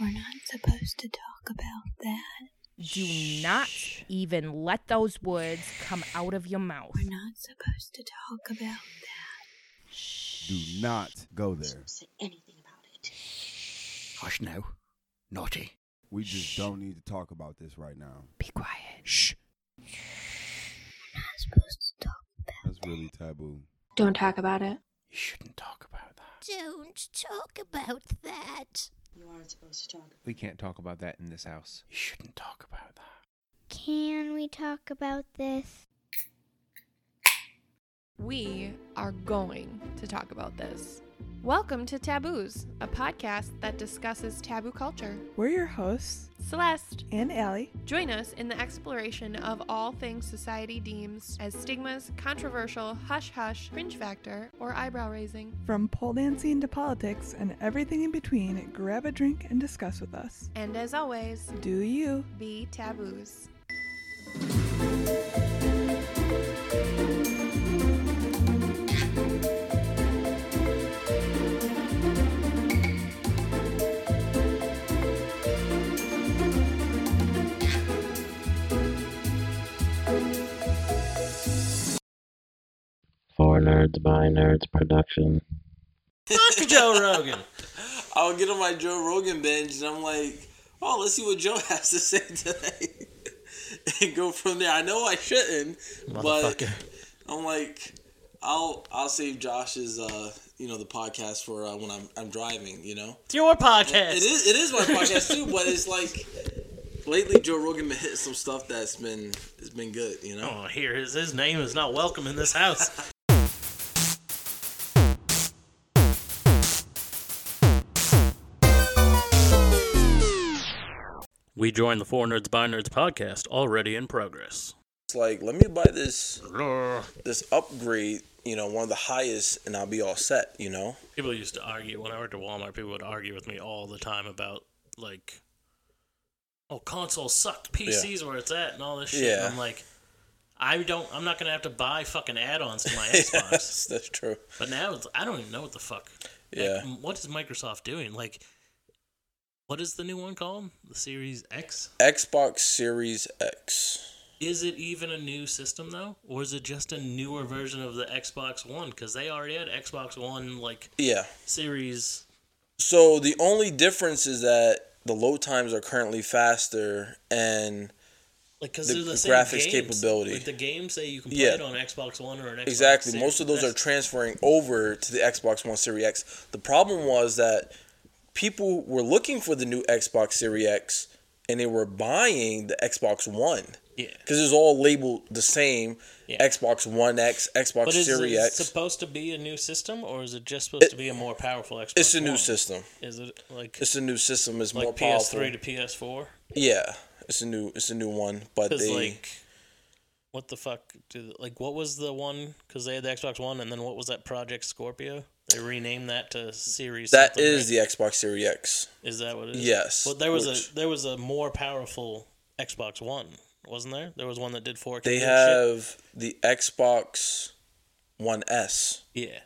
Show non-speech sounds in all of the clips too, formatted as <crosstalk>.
We're not supposed to talk about that. Do not even let those words come out of your mouth. We're not supposed to talk about that. Do not go there. Don't say anything about it. Hush now. Naughty. We just don't need to talk about this right now. Be quiet. Shh. We're not supposed to talk about That's really taboo. Don't talk about it. You shouldn't talk about that. Don't talk about that. You aren't supposed to talk. We can't talk about that in this house. You shouldn't talk about that. Can we talk about this? We are going to talk about this. Welcome to Taboos, a podcast that discusses taboo culture. We're your hosts, Celeste, and Allie. join us in the exploration of all things society deems as stigmas, controversial, hush hush, cringe factor, or eyebrow raising. From pole dancing to politics and everything in between, grab a drink and discuss with us. And as always, Do you? be taboos. For Nerds by Nerds production. Fuck <laughs> Joe Rogan. I'll get on my Joe Rogan binge and I'm like, oh, let's see what Joe <laughs> has to say today. and go from there. I know I shouldn't, but I'm like, I'll I'll save Josh's uh you know the podcast for uh, when I'm I'm driving. You know, It's your podcast. it is it is my podcast too, but it's like lately Joe Rogan been hitting some stuff that's been it's been good. You know. Oh, here his his name is not welcome in this house. <laughs> we joined the Four Nerds by Nerds podcast already in progress. It's like let me buy this this upgrade. You know, one of the highest, and I'll be all set. You know. People used to argue when I worked at Walmart. People would argue with me all the time about like, oh, consoles suck. PCs where it's at and all this shit. And Yeah. I'm like, I don't. I'm not gonna have to buy fucking add-ons to my <laughs> Xbox. Yes, that's true. But now it's, I don't even know what the fuck. Like, Yeah. what is Microsoft doing? Like, what is the new one called? The Series X? Xbox Series X. Is it even a new system though, or is it just a newer version of the Xbox One? Because they already had Xbox One like Yeah. Series. So the only difference is that the load times are currently faster and Like, because The- they're the, graphics capability. Like the games say you can play Yeah. it on Xbox One or an Xbox. exactly Series. most of those are transferring over to the Xbox One Series X. The problem was that people were looking for the new Xbox Series X and they were buying the Xbox One yeah. because it's all labeled the same. Yeah. Xbox One X, Xbox But is Series it X. supposed to be a new system, or is it just supposed to be a more powerful Xbox? It's a new One? system. Is it like It's a new system. It's more like powerful. PS3 to PS4? yeah, it's a new. It's a new one. But they like, what the fuck? Do, like, what was the one? Because they had the Xbox One, and then what was that Project Scorpio? They renamed that to Series. That is right? the Xbox Series X. Is that what it is? Yes, Well, there was which- a there was a more powerful Xbox One, wasn't there? There was one that did 4K. They and shit. have the Xbox One S. Yeah.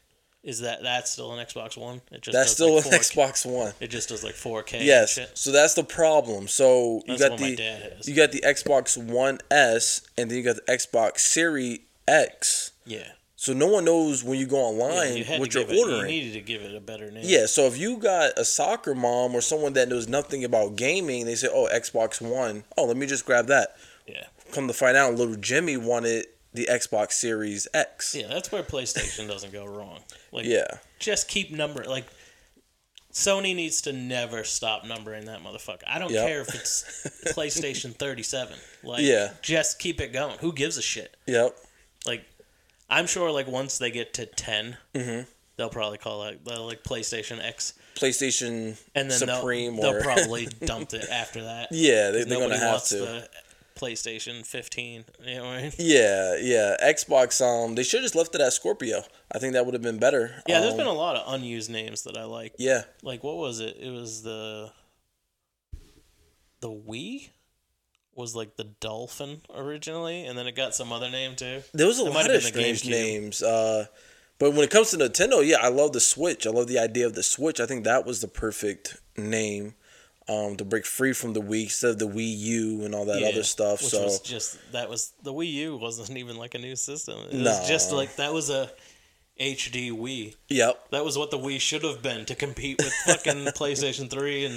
Is that that's still an Xbox One? It just That's still like an 4K Xbox One. It just does like 4K. and Yes. shit. So that's the problem. So you That's got the dad has. you got the Xbox One S and then you got the Xbox Series X. Yeah. So no one knows when you go Yeah, online you what you're give it, you ordering. needed to give it a better name. Yeah, so if you got a soccer mom or someone that knows nothing about gaming, they say, "Oh, Xbox One. Oh, let me just grab that." Yeah. Come to find out, little Jimmy wanted the Xbox Series X. Yeah, that's where PlayStation doesn't go wrong. Like, Yeah. just keep number like. Sony needs to never stop numbering that motherfucker. I don't Yep. care if it's <laughs> PlayStation 37. Like, Yeah. just keep it going. Who gives a shit? Yep. Like, I'm sure like once they get to 10, Mhm. they'll probably call it they'll, like PlayStation X, PlayStation and then Supreme they'll, or they'll probably <laughs> dump it after that. Yeah, they, they're gonna have to. The PlayStation 15. You know I mean? Yeah, yeah. Xbox. Um, they should have just left it at Scorpio. I think that would have been better. Yeah, there's been a lot of unused names that I like. Yeah. Like what was it? It was the the Wii was like the Dolphin originally, and then it got some other name too. There was a It lot of strange names. Uh, but when it comes to Nintendo, yeah, I love the Switch. I love the idea of the Switch. I think that was the perfect name. Um, to break free from the Wii instead of the Wii U and all that Yeah, other stuff. So was just that was the Wii U wasn't even like a new system. It No. was just like that was a HD Wii. Yep. That was what the Wii should have been to compete with fucking <laughs> PlayStation 3 and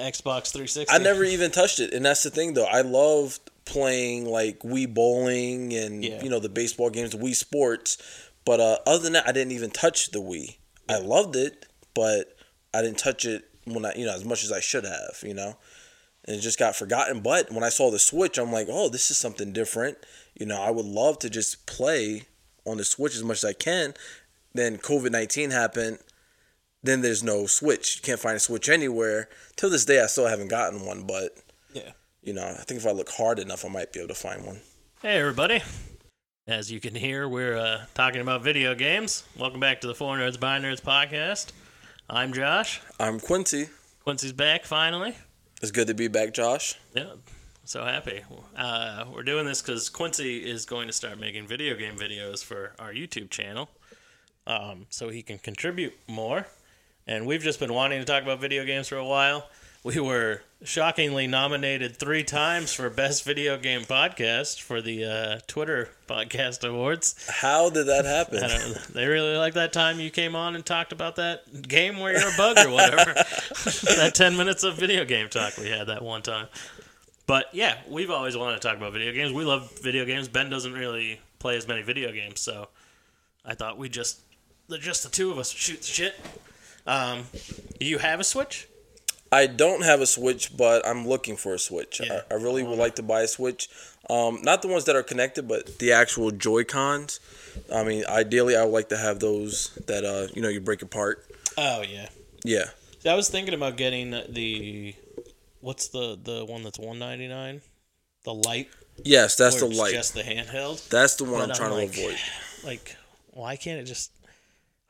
Xbox 360. I never even touched it, and that's the thing though. I loved playing like Wii bowling and Yeah. you know the baseball games, the Wii Sports. But uh, other than that, I didn't even touch the Wii. I loved it, but I didn't touch it when I you know as much as I should have. You know, and it just got forgotten. But when I saw the Switch, I'm like, oh, this is something different. You know, I would love to just play on the Switch as much as I can. Then COVID nineteen happened. Then there's no Switch. You can't find a Switch anywhere. Till this day, I still haven't gotten one. But Yeah. you know, I think if I look hard enough, I might be able to find one. Hey, everybody. As you can hear, we're uh, talking about video games. Welcome back to the Four Nerds by Nerds podcast. I'm Josh. I'm Quincy. Quincy's back finally. It's good to be back, Josh. Yeah, so happy. Uh, we're doing this because Quincy is going to start making video game videos for our YouTube channel, um, so he can contribute more. And we've just been wanting to talk about video games for a while. We were shockingly nominated three times for Best Video Game Podcast for the uh, Twitter Podcast Awards. How did that happen? I don't. They really like that time you came on and talked about that game where you're a bug or whatever. <laughs> that 10 minutes of video game talk we had that one time. But yeah, we've always wanted to talk about video games. We love video games. Ben doesn't really play as many video games, so I thought we just, the just the two of us shoot the shit. Um, you have a Switch? I don't have a Switch, but I'm looking for a Switch. Yeah. I, I really would like to buy a Switch. Um, not the ones that are connected, but the actual Joy Cons. I mean, ideally, I would like to have those that uh, you know you break apart. Oh yeah. Yeah, See, I was thinking about getting the, what's the the one that's 199? The light. yes, that's the light. Just the handheld. That's the one But I'm I'm trying like, to avoid. <sighs> like why can't it just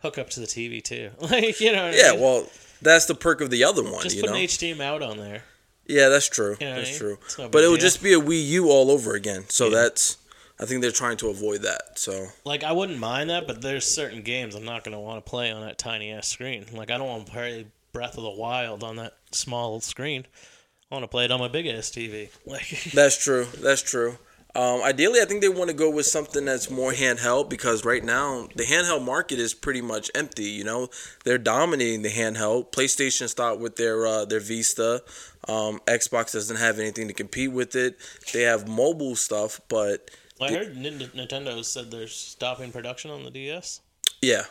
hook up to the TV too? <laughs> like you know. What Yeah, I mean? well, that's the perk of the other one. just you put know. an HDMI out on there. Yeah, that's true. You know what I that's mean? true. No But it would just be a Wii U all over again. So Yeah. that's. I think they're trying to avoid that. So Like I wouldn't mind that, but there's certain games I'm not gonna want to play on that tiny ass screen. Like I don't want to play Breath of the Wild on that small screen. I want to play it on my big ass TV. <laughs> Like That's true. That's true. Um, ideally, I think they want to go with something that's more handheld because right now the handheld market is pretty much empty. You know, they're dominating the handheld. PlayStation stopped with their uh, their Vita. Um, Xbox doesn't have anything to compete with it. They have mobile stuff, but I heard Nin- Nintendo said they're stopping production on the DS. yeah,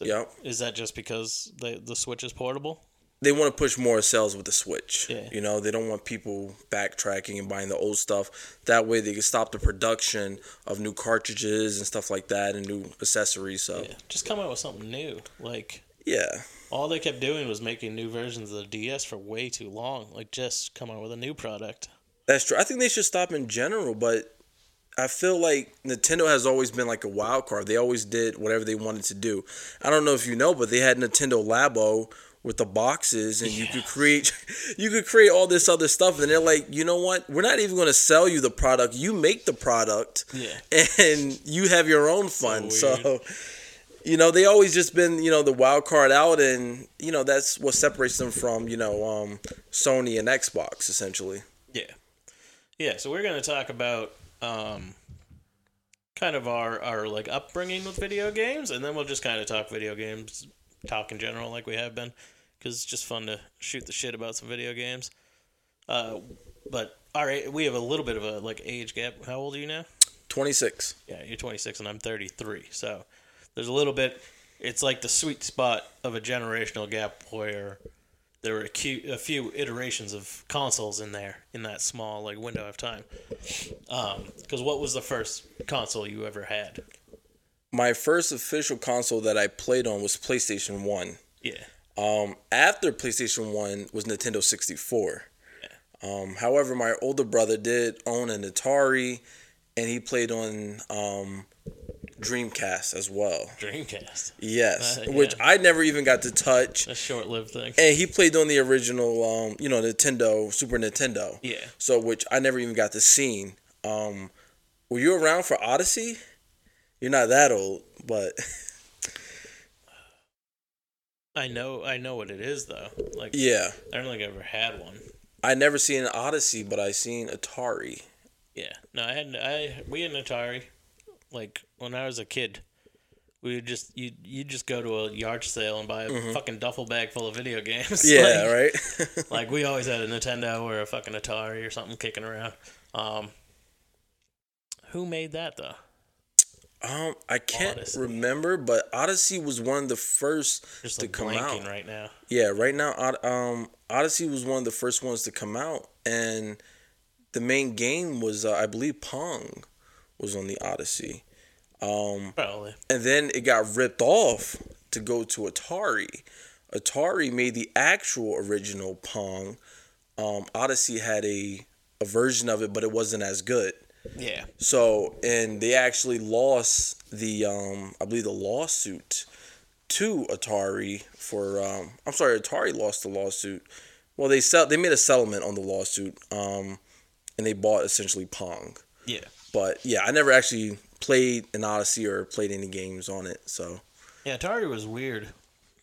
yeah, Is that just because the the Switch is portable? They want to push more sales with the Switch. Yeah. You know, they don't want people backtracking and buying the old stuff. That way, they can stop the production of new cartridges and stuff like that and new accessories. So Yeah, just come out with something new. Like yeah. all they kept doing was making new versions of the DS for way too long. Like just come out with a new product. That's true. I think they should stop in general, but I feel like Nintendo has always been like a wild card. They always did whatever they wanted to do. I don't know if you know, but they had Nintendo Labo with the boxes and you could create <laughs> you could create all this other stuff and they're like, "You know what? We're not even going to sell you the product. You make the product Yeah. <laughs> and you have your own fun." So, weird. <laughs> you know, they always just been, you know, the wild card out and, you know, that's what separates them from, you know, um Sony and Xbox essentially. Yeah. Yeah, so we're going to talk about um kind of our our like upbringing with video games and then we'll just kind of talk video games, talk in general like we have been cuz it's just fun to shoot the shit about some video games. Uh but all right, we have a little bit of a like age gap. How old are you now? 26. Yeah, you're 26 and I'm 33. So there's a little bit. It's like the sweet spot of a generational gap where there were a, cu- a few iterations of consoles in there in that small like window of time. Because what was the first console you ever had? My first official console that I played on was PlayStation 1. Yeah. Um, after PlayStation 1 was Nintendo 64. Um, however, my older brother did own an Atari and he played on um, Dreamcast as well. Dreamcast. Yes, <laughs> Uh, which. I never even got to touch. A short-lived thing. And he played on the original, um, you know, Nintendo, Super Nintendo. Yeah. So, which I never even got to see. Um, were you around for Odyssey? You're not that old, but <laughs> I know, I know what it is though. Like, Yeah. I don't think I ever had one. I never seen an Odyssey, but I seen Atari. Yeah, no, I had, I we had an Atari. Like when I was a kid, we would just you you just go to a yard sale and buy a Mhm. fucking duffel bag full of video games. <laughs> Yeah, Like- right. <laughs> like we always had a Nintendo or a fucking Atari or something kicking around. Um, who made that though? Um, I can't Odyssey. remember, but Odyssey was one of the first Just to like come out. right now. Yeah, right now, um, Odyssey was one of the first ones to come out, and the main game was, uh, I believe, Pong was on the Odyssey. Um, Probably. and then it got ripped off to go to Atari. Atari made the actual original Pong. Um, Odyssey had a a version of it, but it wasn't as good. Yeah. So, and they actually lost the, um, I believe, the lawsuit to Atari for. Um, I'm sorry, Atari lost the lawsuit. Well, they sell. They made a settlement on the lawsuit, um, and they bought essentially Pong. Yeah. But yeah, I never actually played an Odyssey or played any games on it. So Yeah, Atari was weird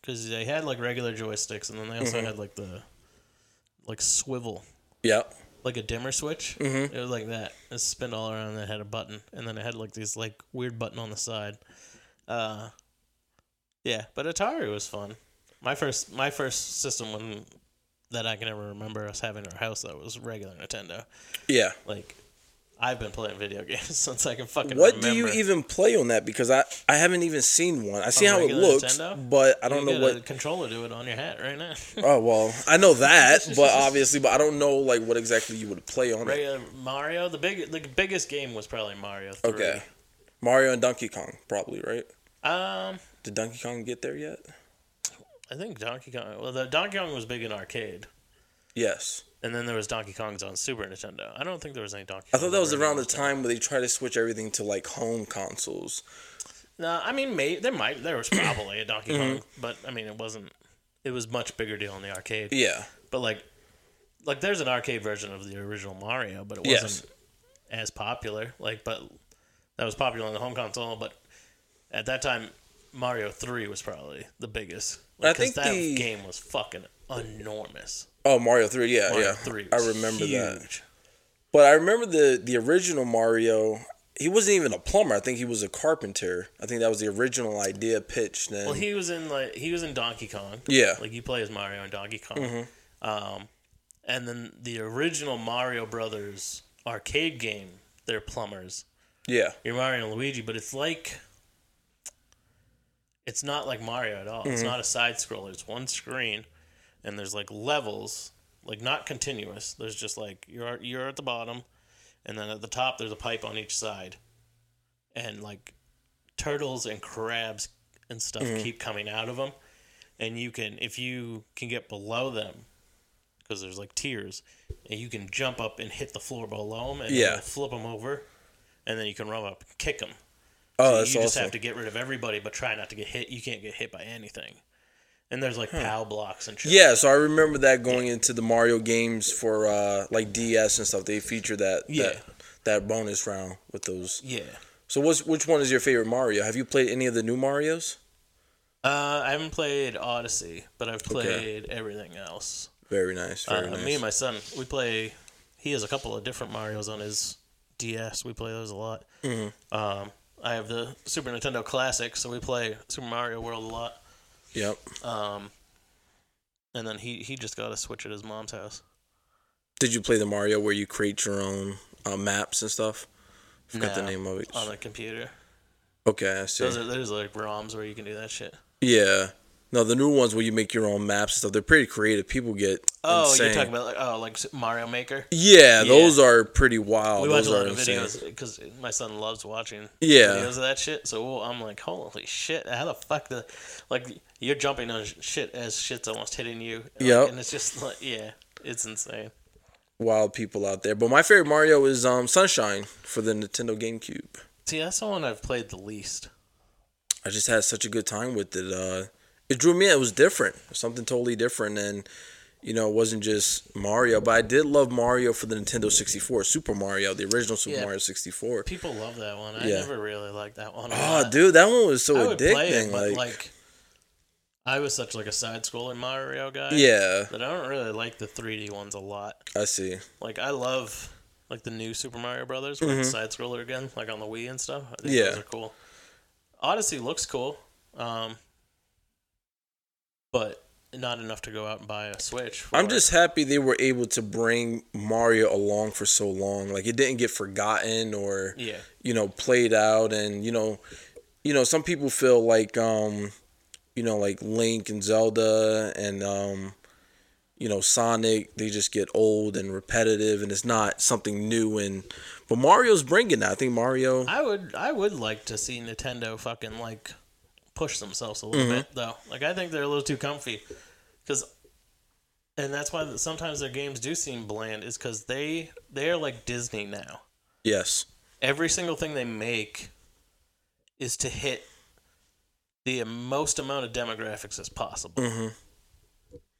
because they had like regular joysticks, and then they also Mhm. had like the like swivel, yeah, like a dimmer switch. Mhm. It was like that. It spun all around. and It had a button, and then it had like these like weird button on the side. Uh, yeah, but Atari was fun. My first my first system when that I can ever remember us having in our house that was regular Nintendo. yeah. Like I've been playing video <laughs> games since I can fucking What remember. do you even play on that? Because I I haven't even seen one. I see how it looks, Nintendo? but I don't can know what. controller do it on your hat right now. <laughs> Oh well, I know that, <laughs> but obviously, but I don't know like what exactly you would play on it. Mario, the big the biggest game was probably Mario 3. Okay, Mario and Donkey Kong, probably right. Um, Did Donkey Kong get there yet? I think Donkey Kong. Well, the Donkey Kong was big in arcade, Yes. And then there was Donkey Kong's on Super Nintendo. I don't think there was any Donkey. Kong. I Kong thought that was around the time where they tried to switch everything to like home consoles. No, I mean, may, there might there was probably a Donkey Mhm. Kong, but I mean, it wasn't. It was much bigger deal in the arcade. Yeah. But like, like there's an arcade version of the original Mario, but it wasn't as popular. Like, but that was popular on the home console. But at that time, Mario Three was probably the biggest. I think that the- game was fucking enormous. Oh, Mario Three, yeah, Mario yeah. 3 I remember that. But I remember the the original Mario. He wasn't even a plumber. I think he was a carpenter. I think that was the original idea pitched. And Well, he was in like he was in Donkey Kong. Yeah. like you play as Mario in Donkey Kong. Mhm. Um, and then the original Mario Brothers arcade game, they're plumbers. yeah, You're Mario and Luigi, but it's like it's not like Mario at all. It's Mhm. not a side scroller. It's one screen, and there's like levels, like not continuous. There's just like you're you're at the bottom, and then at the top there's a pipe on each side, and like turtles and crabs and stuff Mhm. keep coming out of them, and you can if you can get below them. Because there's like tiers, and you can jump up and hit the floor below them, and Yeah. flip them over, and then you can run up and kick them. Oh, So you just awesome. have to get rid of everybody, but try not to get hit. You can't get hit by anything. And there's like POW blocks and shit. yeah. So I remember that going into the Mario games for uh like DS and stuff. They feature that Yeah. that, that bonus round with those. Yeah. So what's which one is your favorite Mario? Have you played any of the new Mario's? Uh, I haven't played Odyssey, but I've played everything else. Very nice. Very uh, nice. Me and my son, we play. He has a couple of different Mario's on his DS. We play those a lot. Mhm. Um, I have the Super Nintendo Classic, so we play Super Mario World a lot. Yep. Um, and then he he just got a Switch at his mom's house. Did you play the Mario where you create your own uh, maps and stuff? Forgot the name of it. on the computer. Okay, I see. Those are there's like ROMs where you can do that shit. Yeah. No, the new ones where you make your own maps and stuff, they're pretty creative. People get Oh, insane. you're talking about like oh like Mario Maker. Yeah, those are pretty wild. We watch those a lot are of insane. videos because my son loves watching Yeah. videos of that shit. So I'm like, holy shit! How the fuck the like you're jumping on shit as shit's almost hitting you. Like, Yep. and it's just like yeah, it's insane. Wild people out there. But my favorite Mario is um, Sunshine for the Nintendo GameCube. See, that's the one I've played the least. I just had such a good time with it. Uh, it drew me in. It was different, something totally different, and you know, it wasn't just Mario. But I did love Mario for the Nintendo 64, Super Mario, the original Super Yeah. Mario 64. People love that one. I Yeah. never really liked that one. Oh, dude, that one was so I addicting. it, but like, like, I was such like a side scrolling Mario guy. Yeah. but I don't really like the 3D ones a lot. I see. Like I love like the new Super Mario Brothers with Mhm. the side scroller again, like on the Wii and stuff. I think Yeah. those are cool. Odyssey looks cool, um, but not enough to go out and buy a Switch. I'm it. just happy they were able to bring Mario along for so long. Like it didn't get forgotten or Yeah. you know played out and you know you know some people feel like um you know like Link and Zelda and um you know Sonic they just get old and repetitive and it's not something new and but Mario's bringing that. I think Mario I would I would like to see Nintendo fucking like push themselves a little Mhm. bit though. Like I think they're a little too comfy cuz and that's why sometimes their games do seem bland is cuz they they're like Disney now. yes. Every single thing they make is to hit the most amount of demographics as possible. Mhm.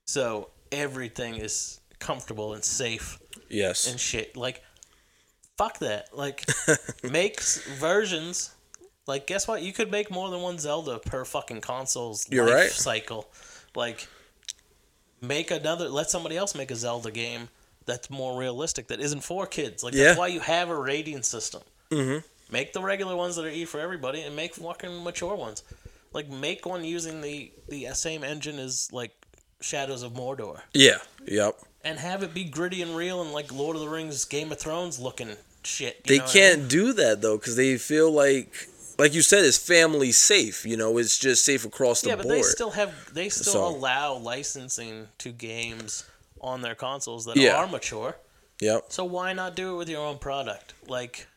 So everything is comfortable and safe Yes. and shit. Like, fuck that. Like, <laughs> makes versions. Like, guess what? You could make more than one Zelda per fucking console's You're life right. cycle. Like, make another. Let somebody else make a Zelda game that's more realistic. That isn't for kids. Like, Yeah. that's why you have a rating system. Mhm. Make the regular ones that are E for everybody, and make fucking mature ones. Like, make one using the the same engine as like Shadows of Mordor Yeah. Yep. and have it be gritty and real and like Lord of the Rings, Game of Thrones looking shit. you they know what I can't mean? do that though because they feel like like you said it's family safe you know it's just safe across the yeah, but board they still have they still So- allow licensing to games on their consoles that Yeah. are mature. yep So why not do it with your own product? Like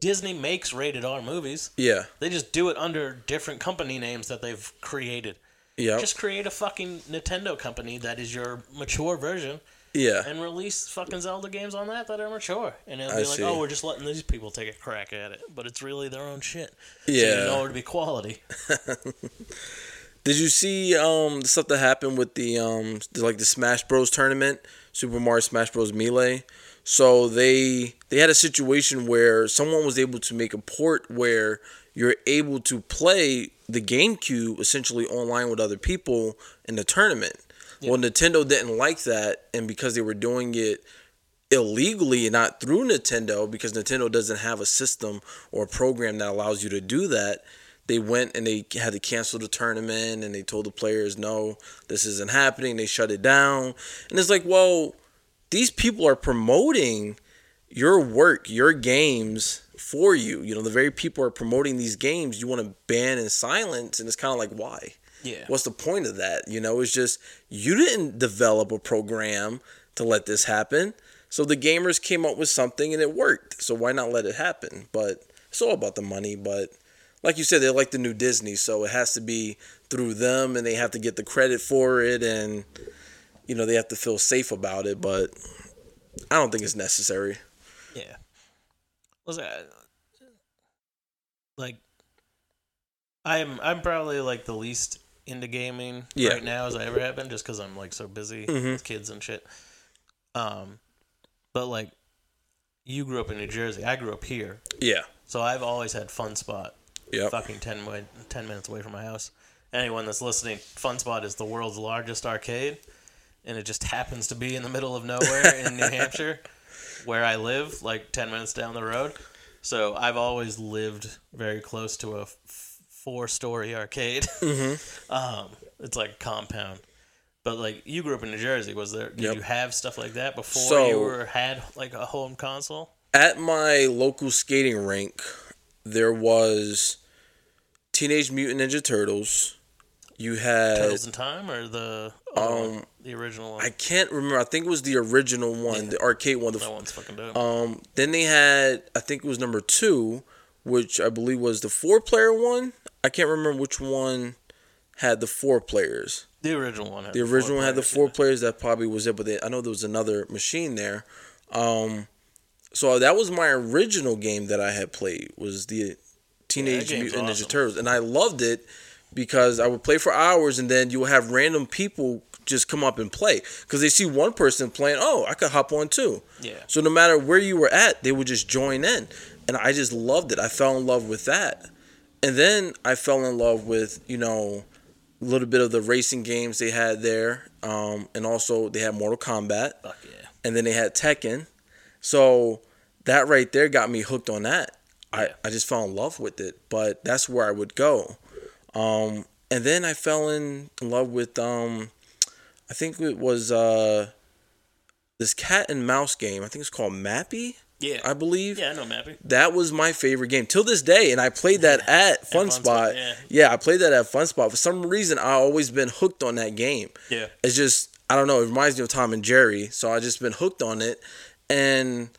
Disney makes rated R movies. yeah They just do it under different company names that they've created. yep Just create a fucking Nintendo company that is your mature version yeah and release fucking Zelda games on that that are mature. And it'll I be like, see. oh, we're just letting these people take a crack at it, but it's really their own shit. So Yeah. you know it to be quality. <laughs> <laughs> did you see um the stuff that happened with the um the, like the smash bros tournament super mario smash bros melee so they they had a situation where someone was able to make a port where you're able to play the GameCube essentially online with other people in the tournament. Well, Nintendo didn't like that, and because they were doing it illegally and not through Nintendo, because Nintendo doesn't have a system or a program that allows you to do that, they went and they had to cancel the tournament and they told the players, no, this isn't happening. They shut it down. And it's like, well, these people are promoting your work, your games for you. You know, the very people are promoting these games you want to ban and silence, and it's kind of like, why? Yeah. What's the point of that? You know, it's just you didn't develop a program to let this happen. So the gamers came up with something and it worked. So why not let it happen? But it's all about the money. But like you said, they're like the new Disney, so it has to be through them and they have to get the credit for it and you know, they have to feel safe about it, but I don't think it's necessary. Yeah. Listen, I- uh, like, I'm I'm probably like the least into gaming Yeah. right now as I ever have been, just because I'm like so busy Mhm. with kids and shit. Um, but like, you grew up in New Jersey. I grew up here, Yeah. so I've always had Fun Spot. Yeah. Fucking 10, mi- 10 minutes away from my house. Anyone that's listening, Fun Spot is the world's largest arcade, and it just happens to be in the middle of nowhere in New Hampshire, <laughs> where I live, like 10 minutes down the road. So I've always lived very close to a four story arcade. <laughs> Mhm. um, it's like a compound. But like you grew up in New Jersey, was there? Did Yep. you have stuff like that before So- you were had like a home console? At my local skating rink, there was Teenage Mutant Ninja Turtles. You had Turtles in Time or the other one? um the original one? I can't remember. I think it was the original one, the arcade one. The, that one's fucking dope. Um, then they had, I think it was number two, which I believe was the four player one. I can't remember which one had the four players. the original one. Had The four original one had the four players. That probably was it, but they, I know there was another machine there. Um, so that was my original game that I had played was the Teenage game's Mutant Ninja. Turtles, and I loved it because I would play for hours, and then you would have random people just come up and play because they see one person playing. Oh, I could hop on too. Yeah. So no matter where you were at, they would just join in, and I just loved it. I fell in love with that, and then I fell in love with you know a little bit of the racing games they had there, um, and also they had Mortal Kombat, Fuck yeah. and then they had Tekken. So that right there got me hooked on that. I, I just fell in love with it, but that's where I would go. Um, and then I fell in love with um, I think it was uh, this cat and mouse game. I think it's called Mappy. Yeah. I believe. Yeah, I know Mappy. That was my favorite game till this day, and I played that at Fun, Fun Spot. Spot, yeah. I played that at Fun Spot. For some reason, I always been hooked on that game. Yeah. It's just I don't know. It reminds me of Tom and Jerry, so I just been hooked on it, and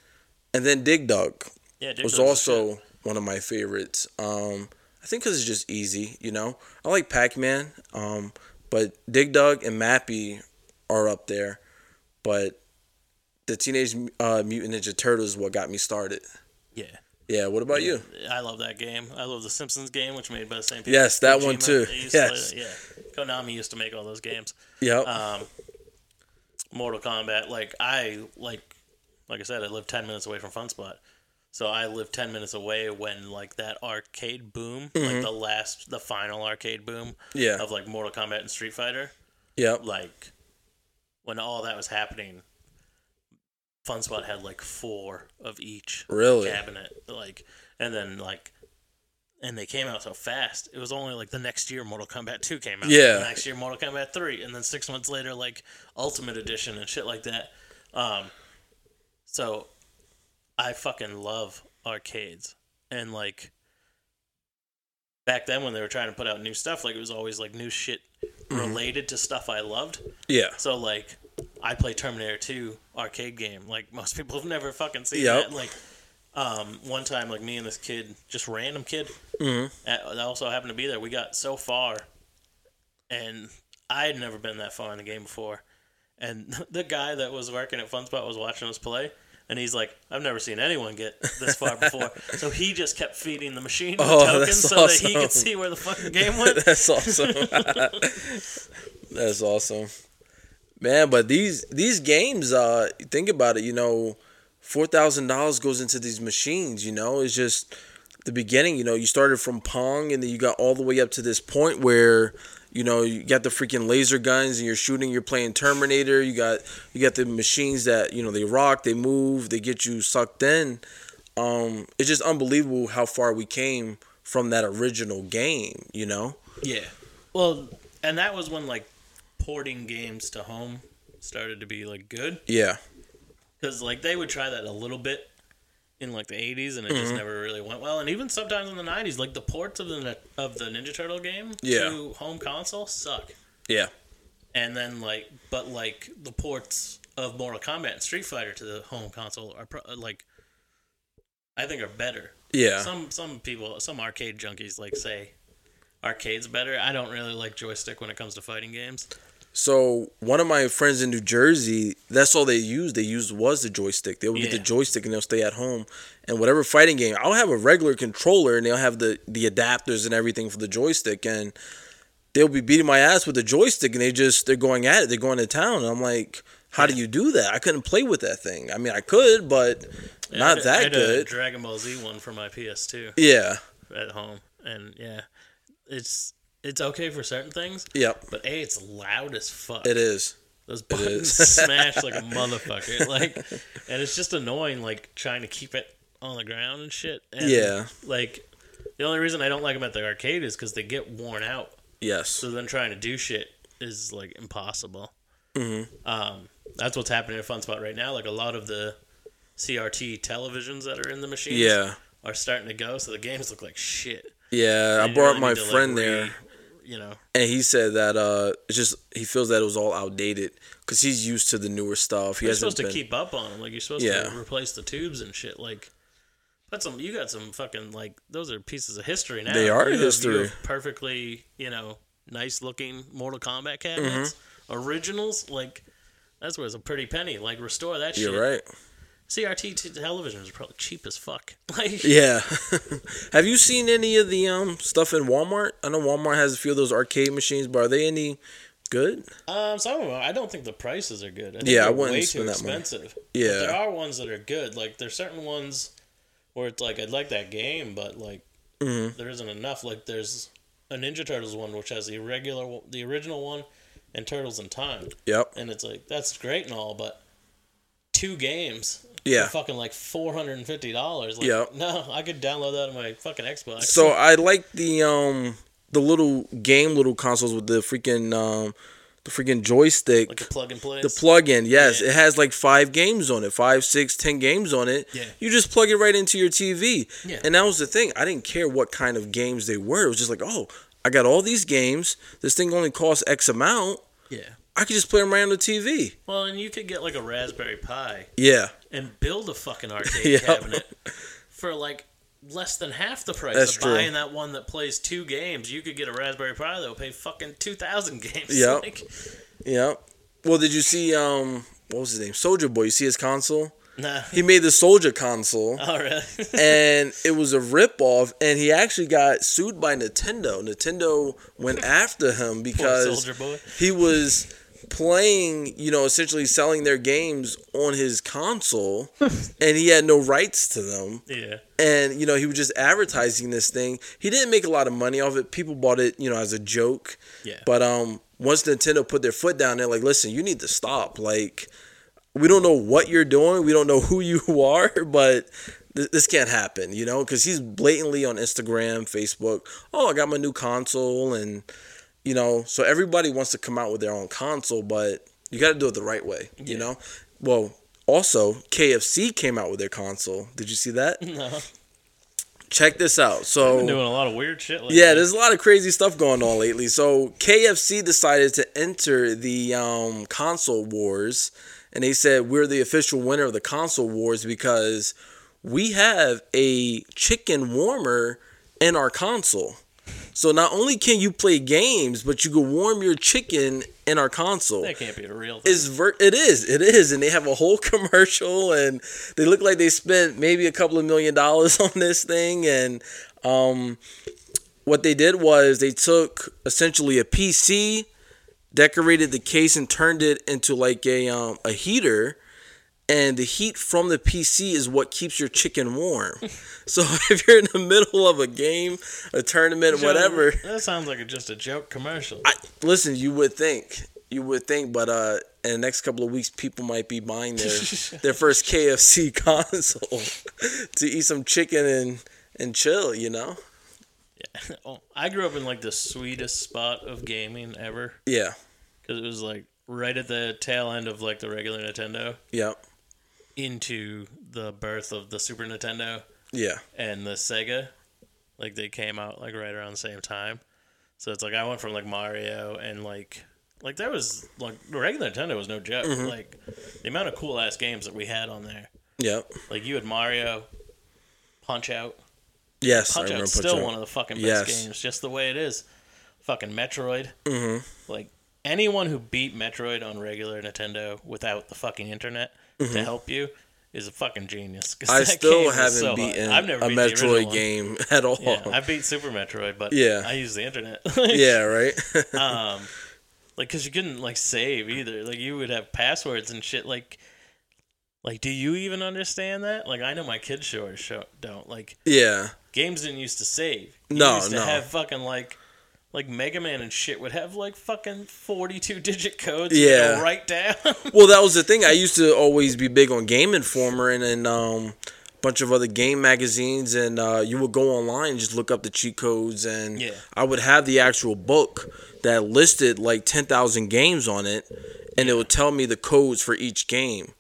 and then Dig Dug Yeah, Dig was Dug's also one of my favorites. Um, I think because it's just easy, you know. I like Pac Man, um, but Dig Dug and Mappy are up there, but the Teenage uh, Mutant Ninja Turtles is what got me started. Yeah. Yeah. What about you? I love that game. I love the Simpsons game, which made by the same people. Yes, that Kojima. one too. They used to Yes. play- yeah. Konami used to make all those games. Yep. Um, Mortal Kombat, like I like, like I said, I live ten minutes away from Fun Spot, so I live ten minutes away when like that arcade boom, like Mhm. the last, the final arcade boom, Yeah. of like Mortal Kombat and Street Fighter. Yep. Like when all that was happening, Fun Spot had like four of each Really? cabinet, like, and then like. And they came out so fast. It was only like the next year Mortal Kombat 2 came out. Yeah. The next year Mortal Kombat 3. And then six months later, like Ultimate Edition and shit like that. Um, so I fucking love arcades. And like back then when they were trying to put out new stuff, like it was always like new shit related to stuff I loved. Yeah. So like I play Terminator 2 arcade game. Like most people have never fucking seen Yep. that. Like um, one time, like me and this kid, just random kid, Mhm. that that also happened to be there. We got so far, and I had never been that far in the game before. And <laughs> the guy that was working at FunSpot was watching us play, and he's like, "I've never seen anyone get this far before." <laughs> so he just kept feeding the machine Oh, tokens so that he could see where the fucking game went. <laughs> That's awesome. That's awesome. Man, but these these games, uh, think about it, you know, four thousand dollars goes into these machines, you know, it's just the beginning, you know, you started from Pong and then you got all the way up to this point where, you know, you got the freaking laser guns and you're shooting, you're playing Terminator, you got you got the machines that, you know, they rock, they move, they get you sucked in. Um, it's just unbelievable how far we came from that original game, you know? Yeah. Well, and that was when like porting games to home started to be like good. Yeah. Because like they would try that a little bit in like the '80s, and it just Mhm. never really went well. And even sometimes in the '90s, like the ports of the of the Ninja Turtle game Yeah. to home console suck. Yeah. And then like, but like the ports of Mortal Kombat and Street Fighter to the home console are pro- like, I think are better. Yeah. Some some people, some arcade junkies like say arcade's better. I don't really like joystick when it comes to fighting games. So one of my friends in New Jersey, that's all they used. They used was the joystick. They would get the joystick and they'll stay at home. And whatever fighting game, I'll have a regular controller and they'll have the the adapters and everything for the joystick. And they'll be beating my ass with the joystick and they just they're going at it. They're going to town. And I'm like, how do you do that? I couldn't play with that thing. I mean, I could, but Yeah, I not had- I that had a good. Dragon Ball Z one for my PS2. Yeah. At home, and yeah, it's it's okay for certain things. Yep. But a, it's loud as fuck. It is. Those buttons <laughs> smash like a <laughs> motherfucker. Like, and it's just annoying. Like trying to keep it on the ground and shit. And, Yeah. Like, the only reason I don't like them at the arcade is because they get worn out. Yes. So then trying to do shit is like impossible. hmm Um, that's what's happening at Fun Spot right now. Like a lot of the CRT televisions that are in the machines, Yeah. are starting to go. So the games look like shit. Yeah, I brought really my need to, like, friend re- there. You know, and he said that uh, it's just he feels that it was all outdated because he's used to the newer stuff. He you're hasn't supposed to keep up on them. Like you're supposed Yeah. to replace the tubes and shit. Like that's some. You got some fucking like those are pieces of history now. They are You have- you history. have perfectly, you know, nice looking Mortal Kombat cabinets, Mm-hmm. originals. Like that's worth a pretty penny. Like restore that shit. You're right. CRT t- televisions are probably cheap as fuck. <laughs> Like Yeah. <laughs> Have you seen any of the um stuff in Walmart? I know Walmart has a few of those arcade machines, but are they any good? Um, some of them, I don't think the prices are good. I think Yeah, I wouldn't way spend too that money. Yeah. but there are ones that are good. Like there's certain ones where it's like I'd like that game, but like Mhm. there isn't enough. Like there's a Ninja Turtles one, which has the regular, the original one, and Turtles in Time. Yep. And it's like that's great and all, but two games. Yeah. For fucking like four hundred and fifty dollars. Like, Yep. <laughs> No, I could download that on my fucking Xbox. So I like the um the little game little consoles with the freaking um the freaking joystick. like the plug and play. the plug-in, yes, Yeah. it has like five games on it, five, six, ten games on it. Yeah. You just plug it right into your TV. Yeah. And that was the thing. I didn't care what kind of games they were. It was just like, oh, I got all these games. This thing only costs X amount. Yeah. I could just play them right on the TV. Well, and you could get like a Raspberry Pi Yeah. And build a fucking arcade <laughs> Yeah. cabinet for like less than half the price That's of true. buying that one that plays two games. You could get a Raspberry Pi that will pay fucking two thousand <laughs> games. Yep. Like, Yeah. Well, did you see um what was his name? Soulja Boy. You see his console? nah. He made the Soulja console. Oh really? <laughs> and it was a ripoff, and he actually got sued by Nintendo. Nintendo went after him because Soulja Boy. he was playing, you know, essentially selling their games on his console, <laughs> and he had no rights to them. yeah. And you know, he was just advertising this thing. He didn't make a lot of money off it. People bought it, you know, as a joke. Yeah. But um, once Nintendo put their foot down, they're like, "Listen, you need to stop. Like, we don't know what you're doing. We don't know who you <laughs> are, but th- this can't happen, you know, because he's blatantly on Instagram, Facebook. Oh, I got my new console, and you know, so everybody wants to come out with their own console, but you got to do it the right way, you know. Well, also KFC came out with their console. Did you see that? No. Check this out. So Been doing a lot of weird shit. Lately. yeah, there's a lot of crazy stuff going on lately. So KFC decided to enter the um, console wars, and they said we're the official winner of the console wars because we have a chicken warmer in our console. So not only can you play games, but you can warm your chicken in our console. that can't be a real thing. Is ver- it is it is, and they have a whole <laughs> commercial, and they look like they spent maybe a couple of million dollars <laughs> on this thing, and um, what they did was they took essentially a PC, decorated the case, and turned it into like a um, a heater. And the heat from the PC is what keeps your chicken warm. <laughs> so <laughs> if you're in the middle of a game, a tournament, Joe, whatever, That sounds like a, just a joke commercial. I listen. You would think, you would think, but uh, in the next couple of weeks, people might be buying their <laughs> their first KFC console to eat some chicken and and chill. You know? yeah. Oh, I grew up in like the sweetest spot of gaming ever Yeah. because it was like right at the tail end of like the regular Nintendo Yep. Into the birth of the Super Nintendo Yeah. and the Sega. Like they came out like right around the same time. So it's like I went from like Mario and like like there was like the regular Nintendo was no joke. Mhm. Like the amount of cool ass games that we had on there. Yep. Like you had Mario, Punch Out. Yes, Punch Out's Punch still Out. one of the fucking best Yes. games, just the way it is. Fucking Metroid. Mhm. Like anyone who beat Metroid on regular Nintendo without the fucking internet to Mhm. help you is a fucking genius. I still haven't so beaten I've never a beat Metroid game <laughs> at all. Yeah, I beat Super Metroid, but Yeah. I use the internet. <laughs> Yeah, right? <laughs> um, like because you couldn't like save either. Like you would have passwords and shit. Like, like do you even understand that? Like I know my kids sure don't. Like Yeah. games didn't used to save. You No, used to no. have fucking like. Like Mega Man and shit would have like fucking forty-two digit codes. Yeah. go right down. <laughs> well, that was the thing. I used to always be big on Game Informer and then um, a bunch of other game magazines, and uh, you would go online and just look up the cheat codes, and Yeah. I would have the actual book that listed like ten thousand games on it, and it would tell me the codes for each game.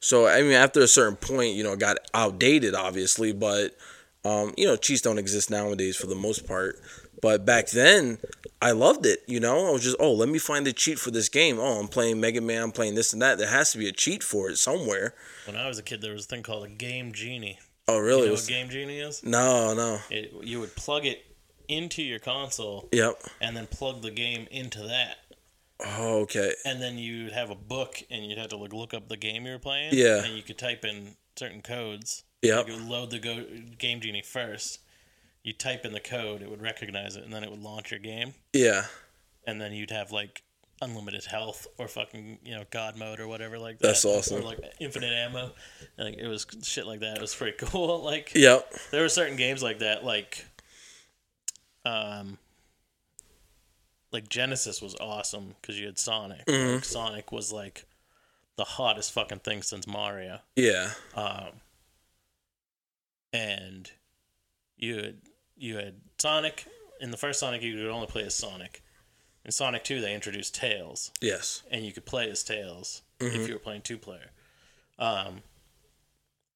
So I mean, after a certain point, you know, it got outdated, obviously, but um, you know, cheats don't exist nowadays for the most part. But back then, I loved it. You know, I was just, oh, let me find the cheat for this game. Oh, I'm playing Mega Man. I'm playing this and that. There has to be a cheat for it somewhere. when I was a kid, there was a thing called a Game Genie. Oh, really? You know was- what Game Genie is? No, no. It, you would plug it into your console. Yep. And then plug the game into that. Oh, okay. And then you'd have a book, and you'd have to like look up the game you were playing. Yeah. And you could type in certain codes. Yep. You would load the go- Game Genie first. You type in the code, it would recognize it, and then it would launch your game. Yeah. And then you'd have like unlimited health or fucking you know God mode or whatever like that. That's awesome. Or like infinite ammo. Like it was shit like that. It was pretty <laughs> cool. Like Yep. there were certain games like that. Like um, like Genesis was awesome because you had Sonic. Mhm. Like, Sonic was like the hottest fucking thing since Mario. Yeah. Um, and you had you had Sonic in the first Sonic. You could only play as Sonic. In Sonic Two, they introduced Tails. Yes. and you could play as Tails Mhm. if you were playing two player. Um,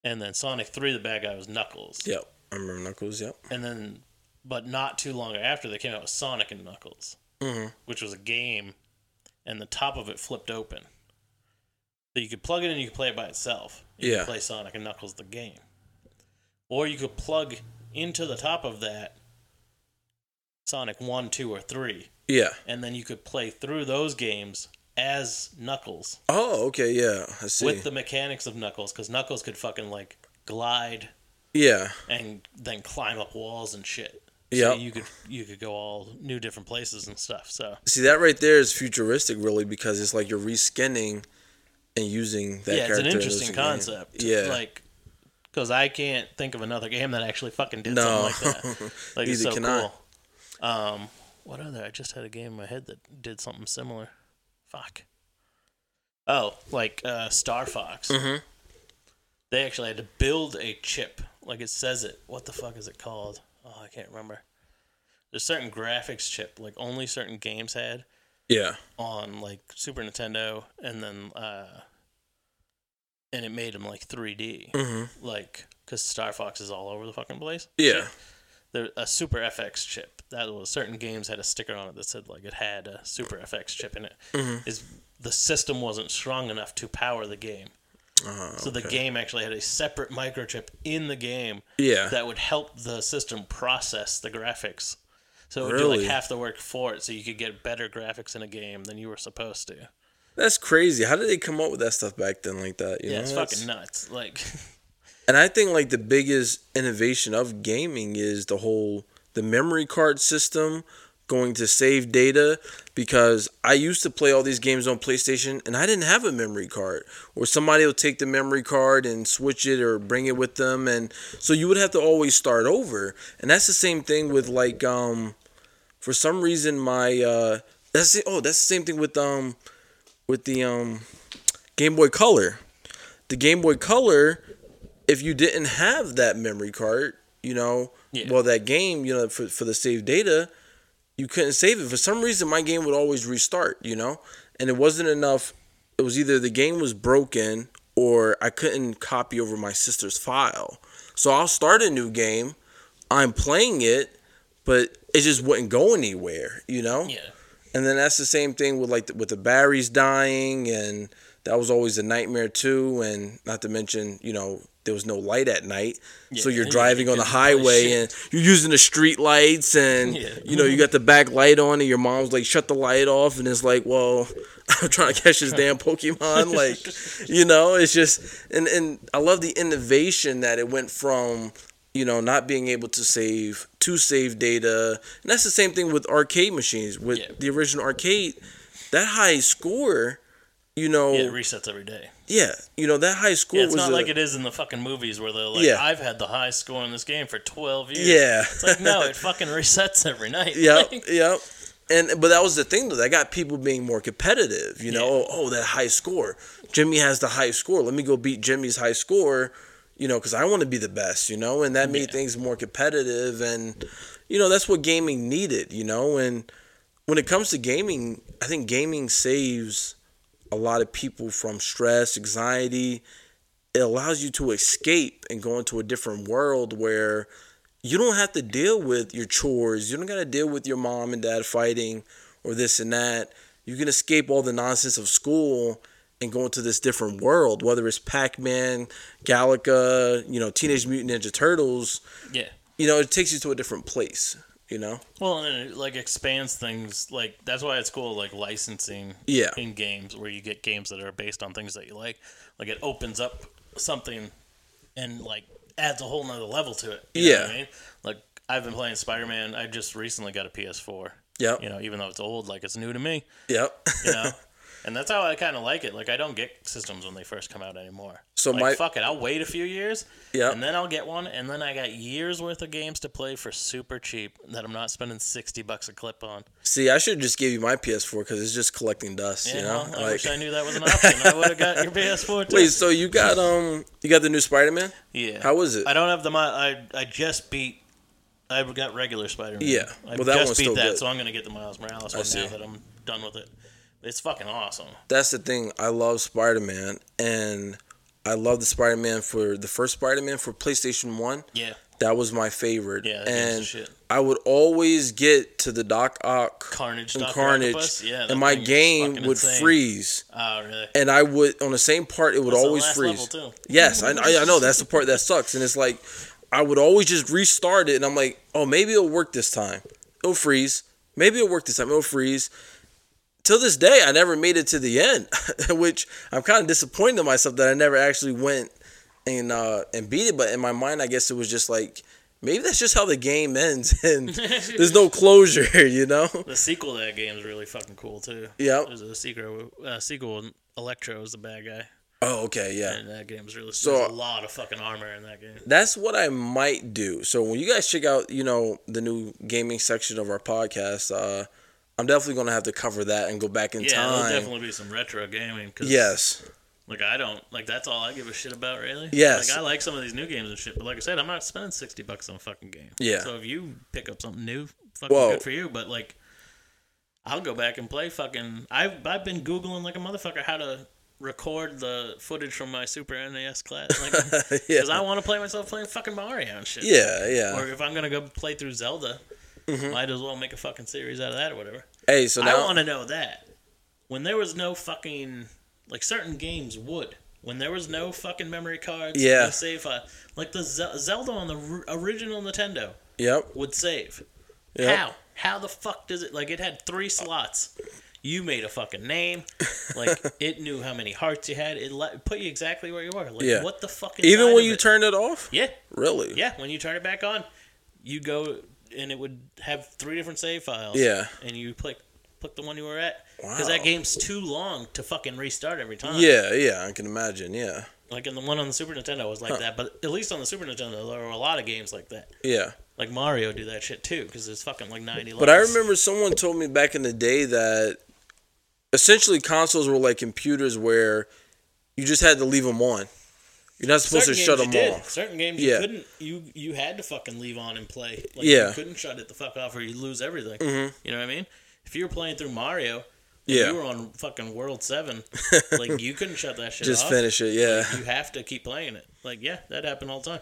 and then Sonic Three, the bad guy was Knuckles. Yep. I remember Knuckles. Yep. And then, but not too long after, they came out with Sonic and Knuckles, Mhm. which was a game, and the top of it flipped open. So you could plug it in, you could play it by itself. You Yeah. could play Sonic and Knuckles the game, or you could plug into the top of that Sonic One, Two, or Three. Yeah. And then you could play through those games as Knuckles Oh, okay. Yeah. I see. with the mechanics of Knuckles, because Knuckles could fucking like glide yeah. and then climb up walls and shit. So Yep. you could you could go all new different places and stuff. So See that right there is futuristic, really, because it's like you're reskinning and using that. yeah, it's an character in those interesting concept. Yeah. like because I can't think of another game that actually fucking did No. something like that. <laughs> Like <laughs> it's so can I. cool. Um, what other? I just had a game in my head that did something similar. Fuck. Oh, like uh, Star Fox. Mhm. They actually had to build a chip, like it says it. What the fuck is it called? Oh, I can't remember. There's certain graphics chip, like only certain games had Yeah. on like Super Nintendo, and then uh, and it made them like 3D, Mhm. like because Star Fox is all over the fucking place. Yeah. There a Super FX chip that was certain games had a sticker on it that said like it had a Super FX chip in it. Mhm. Is the system wasn't strong enough to power the game. Uh, So the game actually had a separate microchip in the game Yeah. that would help the system process the graphics. So it would do like half the work for it so you could get better graphics in a game than you were supposed to. That's crazy. How did they come up with that stuff back then like that? You yeah, know? it's That's- fucking nuts. Like <laughs> And I think like the biggest innovation of gaming is the whole the memory card system going to save data because I used to play all these games on PlayStation and I didn't have a memory card or somebody will take the memory card and switch it or bring it with them and so you would have to always start over and that's the same thing with like um for some reason my uh that's it, oh that's the same thing with um with the um Game Boy Color the Game Boy Color if you didn't have that memory card, you know, Yeah. well that game, you know, for for the saved data, you couldn't save it. For some reason my game would always restart, you know? And it wasn't enough it was either the game was broken or I couldn't copy over my sister's file. So I'll start a new game, I'm playing it, but it just wouldn't go anywhere, you know? yeah. And then that's the same thing with like the, with the batteries dying, and that was always a nightmare too. And not to mention, you know, there was no light at night, so you're driving you on the highway and you're using the street lights, and <laughs> Yeah. you know you got the back light on, and your mom's like, "Shut the light off," and it's like, "Well, <laughs> I'm trying to catch this damn Pokemon." <laughs> Like, you know, it's just and and I love the innovation that it went from you know, not being able to save to save data. And that's the same thing with arcade machines. With Yeah. the original arcade, that high score, you know, Yeah, it resets every day. Yeah, you know that high score Yeah, it's not a- like it is in the fucking movies where they're like, Yeah. I've had the high score in this game for 12 years. Yeah. It's like, no, it <laughs> fucking resets every night. Yep, Like, yep. And but that was the thing though. That got people being more competitive. You know, oh, oh, that high score. Jimmy has the high score. Let me go beat Jimmy's high score. You know, because I want to be the best. You know, and that made Yeah. things more competitive. And you know, that's what gaming needed. You know, and when it comes to gaming, I think gaming saves a lot of people from stress, anxiety. It allows you to escape and go into a different world where you don't have to deal with your chores. You don't got to deal with your mom and dad fighting or this and that. You can escape all the nonsense of school and going to this different world, whether it's Pac Man, Galaga, you know, Teenage Mutant Ninja Turtles. yeah. You know, it takes you to a different place, you know? Well, and it like expands things. Like that's why it's cool, like licensing. Yeah. In games where you get games that are based on things that you like, like it opens up something, and like adds a whole nother level to it. You know what Yeah. I mean, like I've been playing Spider Man. I just recently got a PS4. Yeah. You know, even though it's old, like it's new to me. Yep. You know, <laughs> And that's how I kind of like it. Like I don't get systems when they first come out anymore. So like, my- fuck it, I'll wait a few years. Yeah. And then I'll get one, and then I got years worth of games to play for super cheap that I'm not spending sixty bucks a clip on. See, I should just give you my PS4 because it's just collecting dust. Yeah, you know, well, I wish I knew that was an option. I would have got your PS4 <laughs> too. Wait, so you got um, you got the new Spider Man? yeah. How was it? I don't have the mo- I I just beat. I got regular Spider Man. Yeah. I Well, that just one's beat still that, good. so I'm gonna get the Miles Morales one now that I'm done with it. It's fucking awesome. That's the thing. I love Spider Man, and I love the Spider Man for the first Spider Man for PlayStation One. Yeah. That was my favorite. Yeah, that game's the and. I would always get to the Doc Ock Carnage, and Dr. Carnage, Octopus? Yeah, and my game would insane. freeze. Oh, really? And I would on the same part, it would That's always freeze. level, too. Yes, I, I I know that's the part that sucks, and it's like I would always just restart it, and I'm like, oh, maybe it'll work this time. It'll freeze. Maybe it'll work this time. It'll freeze. Till this day, I never made it to the end, <laughs> which I'm kind of disappointed in myself that I never actually went and uh, and beat it. But in my mind, I guess it was just like maybe that's just how the game ends, <laughs> and <laughs> there's no closure, you know? The sequel to that game is really fucking cool too. Yep. There's a sequel. Uh, sequel. Electro is the bad guy. Oh, okay, yeah. And that game is really. So- a lot of fucking armor in that game. That's what I might do. So when you guys check out, you know, the new gaming section of our podcast, uh, I'm definitely gonna have to cover that and go back in yeah, there'll time. definitely be some retro gaming. Cause, Yes. Like I don't like that's all I give a shit about really. Yes. Like I like some of these new games and shit, but like I said, I'm not spending sixty bucks on a fucking game. Yeah. So if you pick up something new, fucking Whoa. good for you. But like, I'll go back and play fucking. I've I've been googling like a motherfucker how to record the footage from my Super NES class, <laughs> like because Yeah. I want to play myself playing fucking Mario and shit. Yeah, yeah. Or if I'm gonna go play through Zelda, Mhm. might as well make a fucking series out of that or whatever. Hey, so now I want to know that when there was no fucking like certain games would when there was no fucking memory cards, Yeah. no save file, like the Ze- Zelda on the r- original Nintendo Yep. would save. Yep. How? How the fuck does it? Like it had three slots. You made a fucking name. <laughs> Like it knew how many hearts you had. It let, put you exactly where you were. Like Yeah. what the fuck? Even when you it? turned it off? Yeah. Really? Yeah, when you turn it back on, you go and it would have three different save files. Yeah. And you click click the one you were at because Wow. that game's too long to fucking restart every time. Yeah, yeah, I can imagine. Yeah. Like in the one on the Super Nintendo was like Huh. that, but at least on the Super Nintendo there were a lot of games like that. Yeah. Like Mario do that shit too because it's fucking like 90 But I remember someone told me back in the day that essentially consoles were like computers where you just had to leave them on. You're not supposed Certain to shut them you did. off. Certain games Yeah. you couldn't. You you had to fucking leave on and play. Like, Yeah. You couldn't shut it the fuck off or you'd lose everything. Mhm. You know what I mean? If you were playing through Mario, and Yeah. you were on fucking World Seven, <laughs> like you couldn't shut that shit Just off. finish it, yeah. Like, you have to keep playing it. Like yeah, that happened all the time.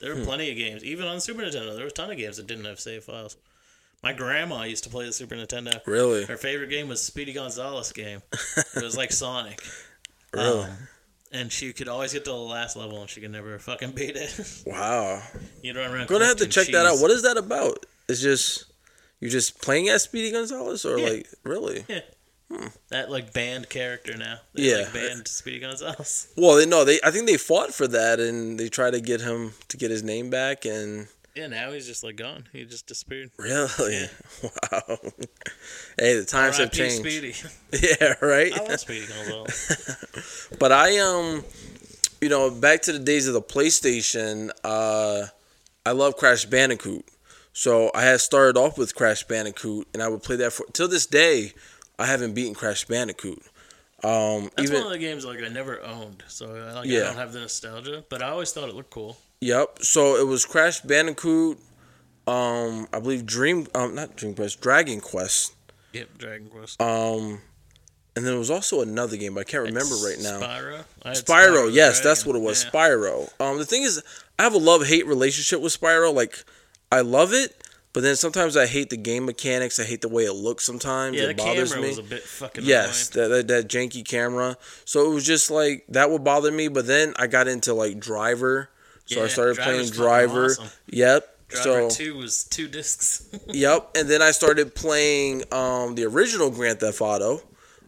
There were Hmm. plenty of games, even on Super Nintendo. There was a ton of games that didn't have save files. My grandma used to play the Super Nintendo. Really? Her favorite game was Speedy Gonzales game. it was like Sonic. <laughs> Really? Um, and she could always get to the last level, and she could never fucking beat it. <laughs> Wow. You'd run around. I'm gonna have to check that out. What is that about? It's just you're just playing as Speedy Gonzales or Yeah. like really? Yeah. Hmm. That like banned character now. Yeah. They, like banned Speedy Gonzales. Well, they no, they I think they fought for that and they tried to get him to get his name back and Yeah, now he's just like gone. He just disappeared. <laughs> really, <laughs> wow. hey, the times have changed. Speedy. <laughs> Yeah, right. I love Speedy Gonzales. But I um, you know, back to the days of the PlayStation. Uh, I love Crash Bandicoot. So I had started off with Crash Bandicoot, and I would play that for till this day. I haven't beaten Crash Bandicoot. Um, That's even one of the games like I never owned, so like, Yeah. I don't have the nostalgia. But I always thought it looked cool. Yep. So it was Crash Bandicoot. Um, I believe Dream. Um, not Dream Quest. Dragon Quest. Yep, Dragon Quest. Um, and then there was also another game, but I can't remember right now. Spyro. Had Spyro. yes, that's what it was. Yeah. Spyro. Um, the thing is, I have a love hate relationship with Spyro. Like, I love it, but then sometimes I hate the game mechanics. I hate the way it looks. Sometimes Yeah, it the bothers camera me. was a bit fucking Yes, that, that that janky camera. So it was just like that would bother me. But then I got into like Driver, so I started playing Driver. awesome. Yep. Driver so Two was two discs. <laughs> yep, and then I started playing um, the original Grand Theft Auto.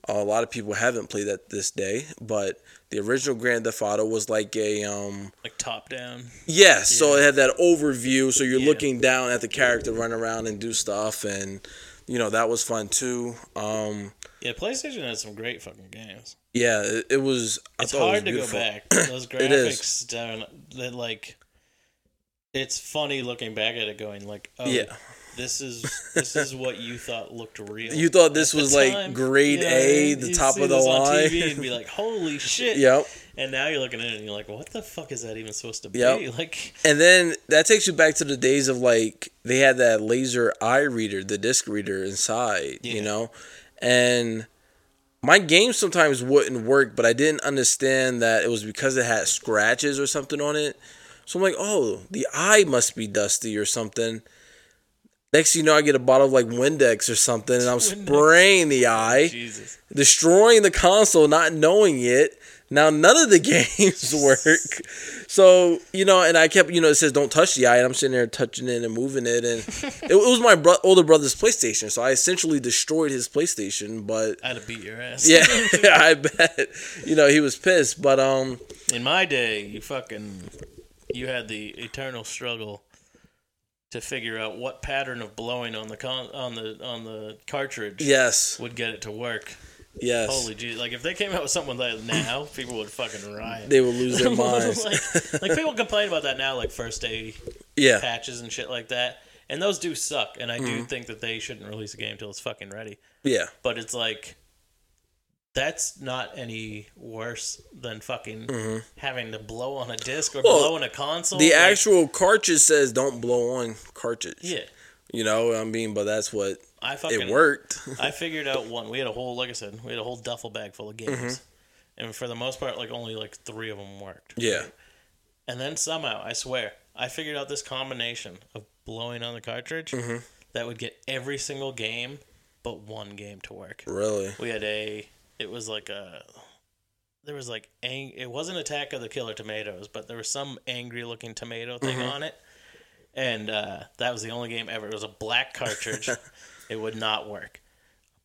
Uh, a lot of people haven't played that this day, but the original Grand Theft Auto was like a um, like top down. Yes, so it had that overview, so you're Yeah. looking down at the character run around and do stuff, and you know that was fun too. Um, Yeah, PlayStation has some great fucking games. Yeah, it, it was. I It's thought it was hard to go back. <clears throat> Those graphics down that like it's funny looking back at it going like, oh Yeah. this is <laughs> this is what you thought looked real. You thought this was, like, time. grade You know, A, the top of the line. TV and be <laughs> like, holy shit. Yep. And now you're looking at it and you're like, what the fuck is that even supposed to be? Yep. <laughs> Like And then that takes you back to the days of like they had that laser eye reader, the disc reader inside, you know? And my game sometimes wouldn't work, but I didn't understand that it was because it had scratches or something on it. So I'm like, oh, the eye must be dusty or something. Next thing you know, I get a bottle of like Windex or something, and I'm spraying the oh, eye, Jesus. destroying the console, not knowing it. Now none of the <laughs> games work. So you know, and I kept, you know, it says don't touch the eye, and I'm sitting there touching it and moving it, and <laughs> it, it was my bro- older brother's PlayStation, so I essentially destroyed his PlayStation. But I'd have beat your ass. yeah, <laughs> I bet you know he was pissed. But um, In my day, you fucking you had the eternal struggle to figure out what pattern of blowing on the con on the on the cartridge yes, would get it to work. Yes, Holy jeez! Like if they came out with something like that now, people would fucking riot. they will lose their <laughs> minds. like, like people complain about that now, like first day yeah, patches and shit like that, and those do suck. And I Mm-hmm. do think that they shouldn't release a game until it's fucking ready. yeah, But it's like that's not any worse than fucking having to blow on a disc or Mm-hmm. Well, blow on a console. the Like, actual cartridge says don't blow on cartridge. yeah. You know, I mean, but that's what I fucking it worked. I <laughs> figured out one. We had a whole, like I said, we had a whole duffel bag full of games, Mm-hmm. and for the most part, like only like three of them worked. yeah, And then somehow, I swear, I figured out this combination of blowing on the cartridge Mm-hmm. that would get every single game but one game to work. really. We had a. It was like a. There was like ang- it wasn't Attack of the Killer Tomatoes, but there was some angry looking tomato thing Mm-hmm. on it, and uh, that was the only game ever. It was a black cartridge. <laughs> it would not work.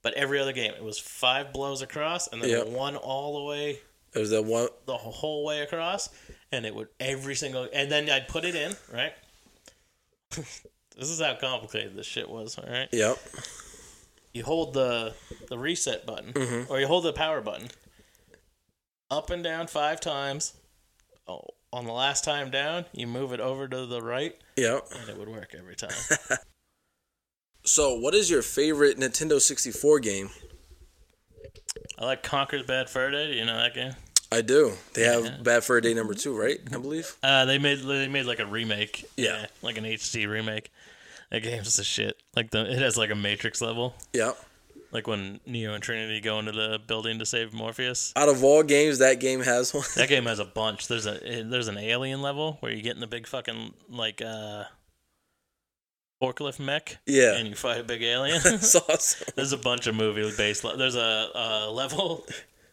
But every other game, it was five blows across, and then Yep. one all the way It was that one. the whole way across, and it would every single, and then I'd put it in right. <laughs> this is how complicated this shit was. All right, Yep. you hold the the reset button, Mm-hmm. or you hold the power button up and down five times. Oh, on the last time down, you move it over to the right, Yep. and it would work every time. <laughs> So, what is your favorite Nintendo 64 game? I like Conker's Bad Fur Day. Do you know that game? I do. They Yeah. have Bad Fur Day number two, right? I believe. Uh, they made they made like a remake. Yeah. like an HD remake. That game's the shit. Like the it has like a Matrix level. Yep. Like when Neo and Trinity go into the building to save Morpheus. Out of all games, that game has one. That game has a bunch. There's a there's an alien level where you get in the big fucking like uh forklift mech. Yeah. And you fight a big <laughs> alien. That's <laughs> awesome. There's a bunch of movie based. Le- there's a, a level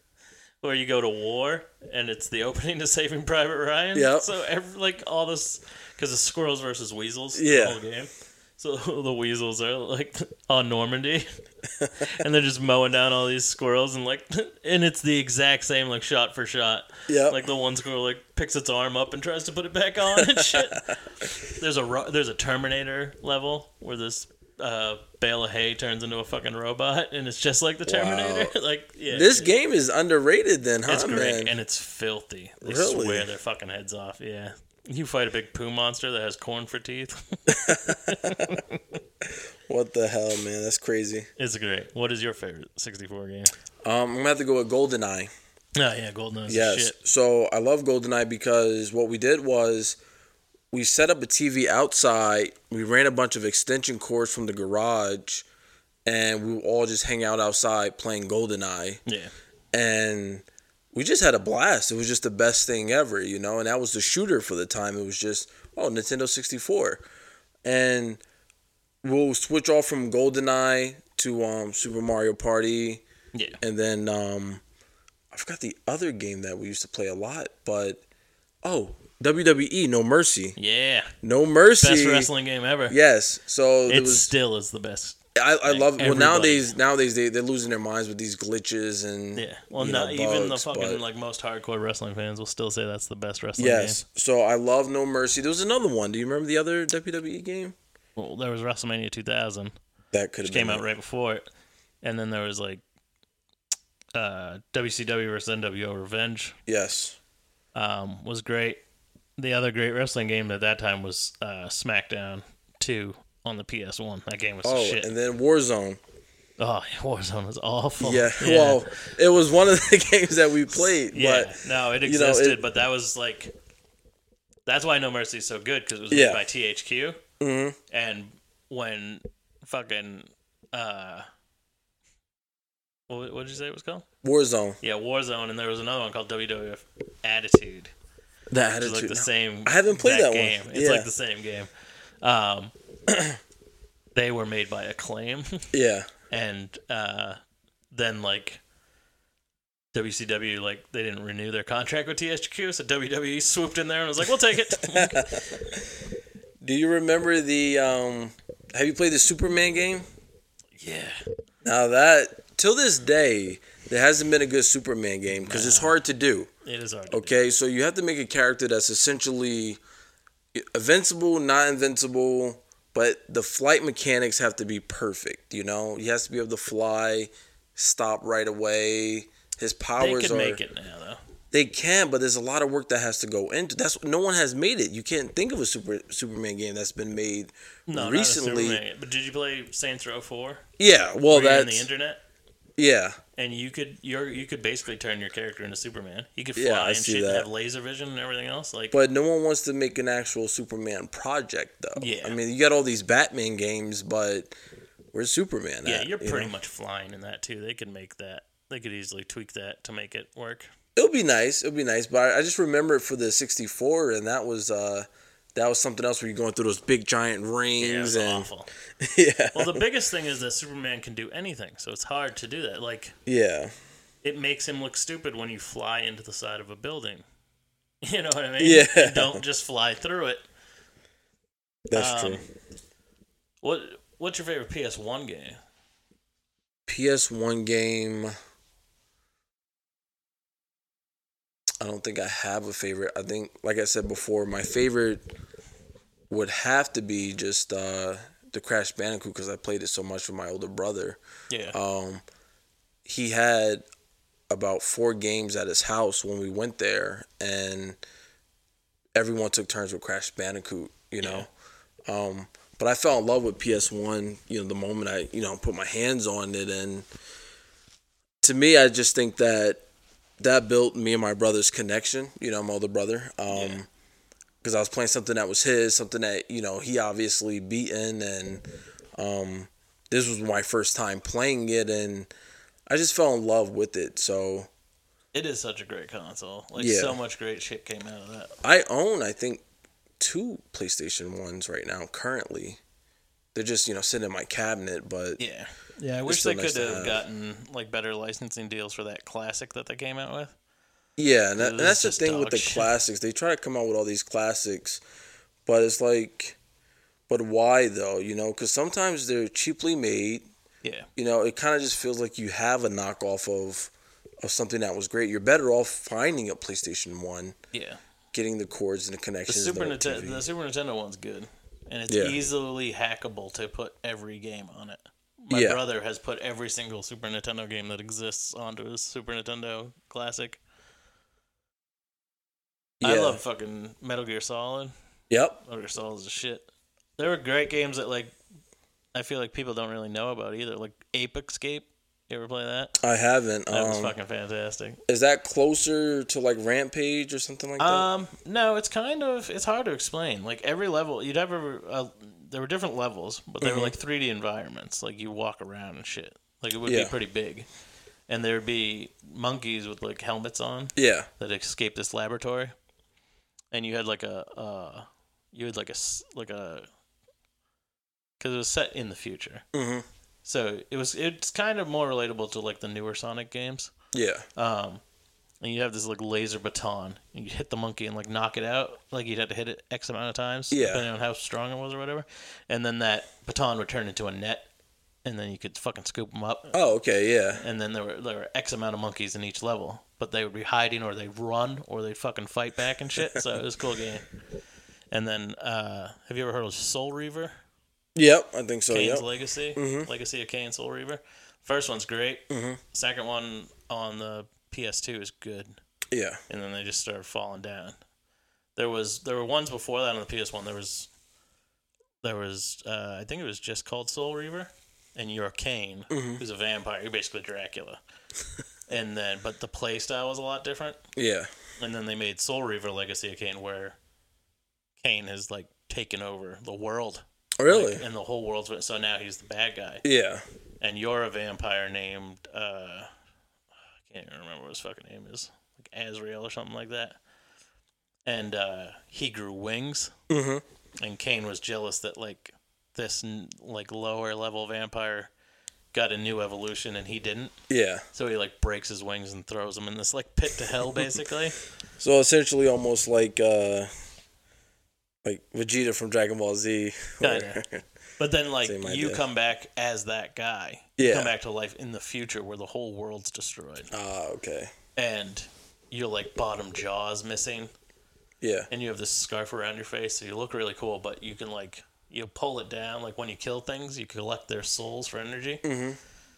<laughs> where you go to war, and it's the opening to Saving Private Ryan. Yeah. So every, like all this, because it's squirrels versus weasels. Yeah. The whole game. So <laughs> the weasels are like on Normandy, <laughs> and they're just mowing down all these squirrels, and like, <laughs> and it's the exact same like shot for shot. Yep. Like the one squirrel like picks its arm up and tries to put it back on and shit. There's a there's a Terminator level where this uh, bale of hay turns into a fucking robot, and it's just like the Terminator. like yeah, This it- game is underrated, then, huh, it's great man? and it's filthy. They Really? swear their fucking heads off. Yeah, you fight a big poo monster that has corn for teeth. <laughs> What the hell, man? That's crazy. it's great. What is your favorite 64 game? Um, I'm gonna have to go with GoldenEye. Oh yeah, Golden Eyes. Yes. Shit. So I love GoldenEye because what we did was we set up a TV outside. We ran a bunch of extension cords from the garage, and we all just hang out outside playing GoldenEye. Yeah. And we just had a blast. It was just the best thing ever, you know. And that was the shooter for the time. It was just oh Nintendo 64, and we'll switch off from GoldenEye to um, Super Mario Party. Yeah. And then um, I forgot the other game that we used to play a lot, but oh, WWE No Mercy. Yeah. No Mercy. Best wrestling game ever. Yes. So It it was. still is the best. I, I like, love. Well, nowadays, nowadays they they're losing their minds with these glitches and Yeah. Well, you know, not even the fucking but- like most hardcore wrestling fans will still say that's the best wrestling Yes. So I love No Mercy. There was another one. Do you remember the other WWE game? game. Well, there was WrestleMania 2000, That could have came out it. right before it, and then there was like uh, WCW versus NWO Revenge Yes. um, was great. The other great wrestling game at that time was uh, SmackDown 2 on the PS1. That game was Oh, shit. and then Warzone. oh, <laughs> Warzone was awful. <laughs> Yeah. Well, it was one of the <laughs> games that we played. yeah. But no, it you know, existed, it- but that was like that's why No Mercy is so good because it was Yeah. made by THQ. Mhm. And when fucking uh, what what did you say it was called? Warzone. Yeah, Warzone, and there was another one called WWF Attitude. That is like attitude. the same. I haven't played that one. game. It's Yeah. like the same game. Um, <clears throat> they were made by Acclaim, <laughs> Yeah. and uh, then like WCW, like they didn't renew their contract with THQ, so WWE swooped in there and was like, "We'll take it." <laughs> Do you remember the? um Have you played the Superman game? yeah, Now that till this day, there hasn't been a good Superman game because it's hard to do. it is hard. To Okay, so you have to make a character that's essentially invincible, not invincible, but the flight mechanics have to be perfect. You know, he has to be able to fly, stop right away. His do. They powers are make it now, though. they can, but there's a lot of work that has to go into. That's no one has made it. You can't think of a super Superman game that's been made No, recently. Not a Superman. But did you play Saints Row Four? Yeah, well, you in that's the internet. yeah, and you could you're you could basically turn your character into Superman. He could fly Yeah, I and shit and that. have laser vision and everything else. Like, but no one wants to make an actual Superman project though. Yeah. I mean, you got all these Batman games, but where's Superman? yeah, at, you're you pretty know? much flying in that too. They could make that. They could easily tweak that to make it work. It'll be nice. It'll be nice, but I, I just remember it for the '64, and that was uh, that was something else where you're going through those big giant Yeah, rings was and awful. <laughs> yeah, Well, the biggest thing is that Superman can do anything, so it's hard to do that. Like, yeah, it makes him look stupid when you fly into the side of a building. <laughs> You know what I mean? Yeah. You don't just fly through it. that's Um, true. What What's your favorite PS1 game? PS1 game. I don't think I have a favorite. I think, like I said before, my favorite would have to be just uh, the Crash Bandicoot because I played it so much with my older brother. Yeah. Um, he had about four games at his house when we went there, and everyone took turns with Crash Bandicoot. You know, um, but I fell in love with PS1. You know, the moment I you know put my hands on it, and to me, I just think that that built me and my brother's connection. You know, my older brother. Um, because I was playing something that was his, something that you know he obviously beaten, and um, this was my first time playing it, and I just fell in love with it. So It is such a great console. Like Yeah. so much great shit came out of that. I own, I think, two PlayStation ones right now. Currently, they're just you know sitting in my cabinet, but Yeah. Yeah, I wish they nice could have have. gotten like better licensing deals for that classic that they came out with. Yeah, and, that, and that's the thing with the shit. classics. They try to come out with all these classics, but it's like, but why though? You know, because sometimes they're cheaply made. Yeah. You know, it kind of just feels like you have a knockoff of of something that was great. You're better off finding a PlayStation One, Yeah. getting the cords and the The connections. Super the Nintendo TV. the Super Nintendo one's good. And it's Yeah. easily hackable to put every game on it. My Yeah. brother has put every single Super Nintendo game that exists onto his Super Nintendo Classic. I love fucking Metal Gear Solid. Yep. Metal Gear Solid is a shit. There were great games that like I feel like people don't really know about either. Like Ape Escape. You ever play that? I haven't. That was um, fucking fantastic. Is that closer to like Rampage or something like that? Um, no, it's kind of it's hard to explain. Like every level, you'd have a, uh, there were different levels, but they Mhm. were like 3D environments. Like you walk around and shit. Like it would Yeah. be pretty big, and there'd be monkeys with like helmets on. Yeah. That escaped this laboratory, and you had like a uh, you had like a like a because it was set in the future. Mhm. So it was it's kind of more relatable to like the newer Sonic games. Yeah. Um, and you have this like laser baton, and you hit the monkey and like knock it out. Like you'd have to hit it x amount of times, Yeah. depending on how strong it was or whatever. And then that baton would turn into a net, and then you could fucking scoop them up. Oh, okay, yeah. And then there were there were x amount of monkeys in each level, but they would be hiding or they'd run or they'd fucking fight back and shit. So it was a cool game. And then, uh, have you ever heard of Soul Reaver? Yep, I think so. Kain's Yep. Legacy, Mhm. Legacy of Kain Soul Reaver. First one's great. Mhm. Second one on the PS2 is good, Yeah. and then they just started falling down. There was there were ones before that on the PS1. There was there was uh, I think it was just called Soul Reaver, and you're Kain, Mhm. who's a vampire. You're basically Dracula. <laughs> and then, but the play style was a lot different. Yeah. And then they made Soul Reaver Legacy of Kain, where Kain has like taken over the world. Really? Like, and the whole world's so now he's the bad guy. Yeah. And you're a vampire named uh can't even remember what his fucking name is. Like Azrael or something like that. And uh he grew wings. Mhm. And Kain was jealous that like this n- like lower level vampire got a new evolution and he didn't. Yeah. So he like breaks his wings and throws them in this like pit to hell basically. <laughs> So essentially, almost like uh, like Vegeta from Dragon Ball Z. Kinda. <laughs> But then, like, Same you idea. come back as that guy. You Yeah. come back to life in the future where the whole world's destroyed. Ah, okay. And your, like, bottom jaw's missing. Yeah. And you have this scarf around your face, so you look really cool, but you can, like, you pull it down. Like, when you kill things, you collect their souls for energy. Mhm.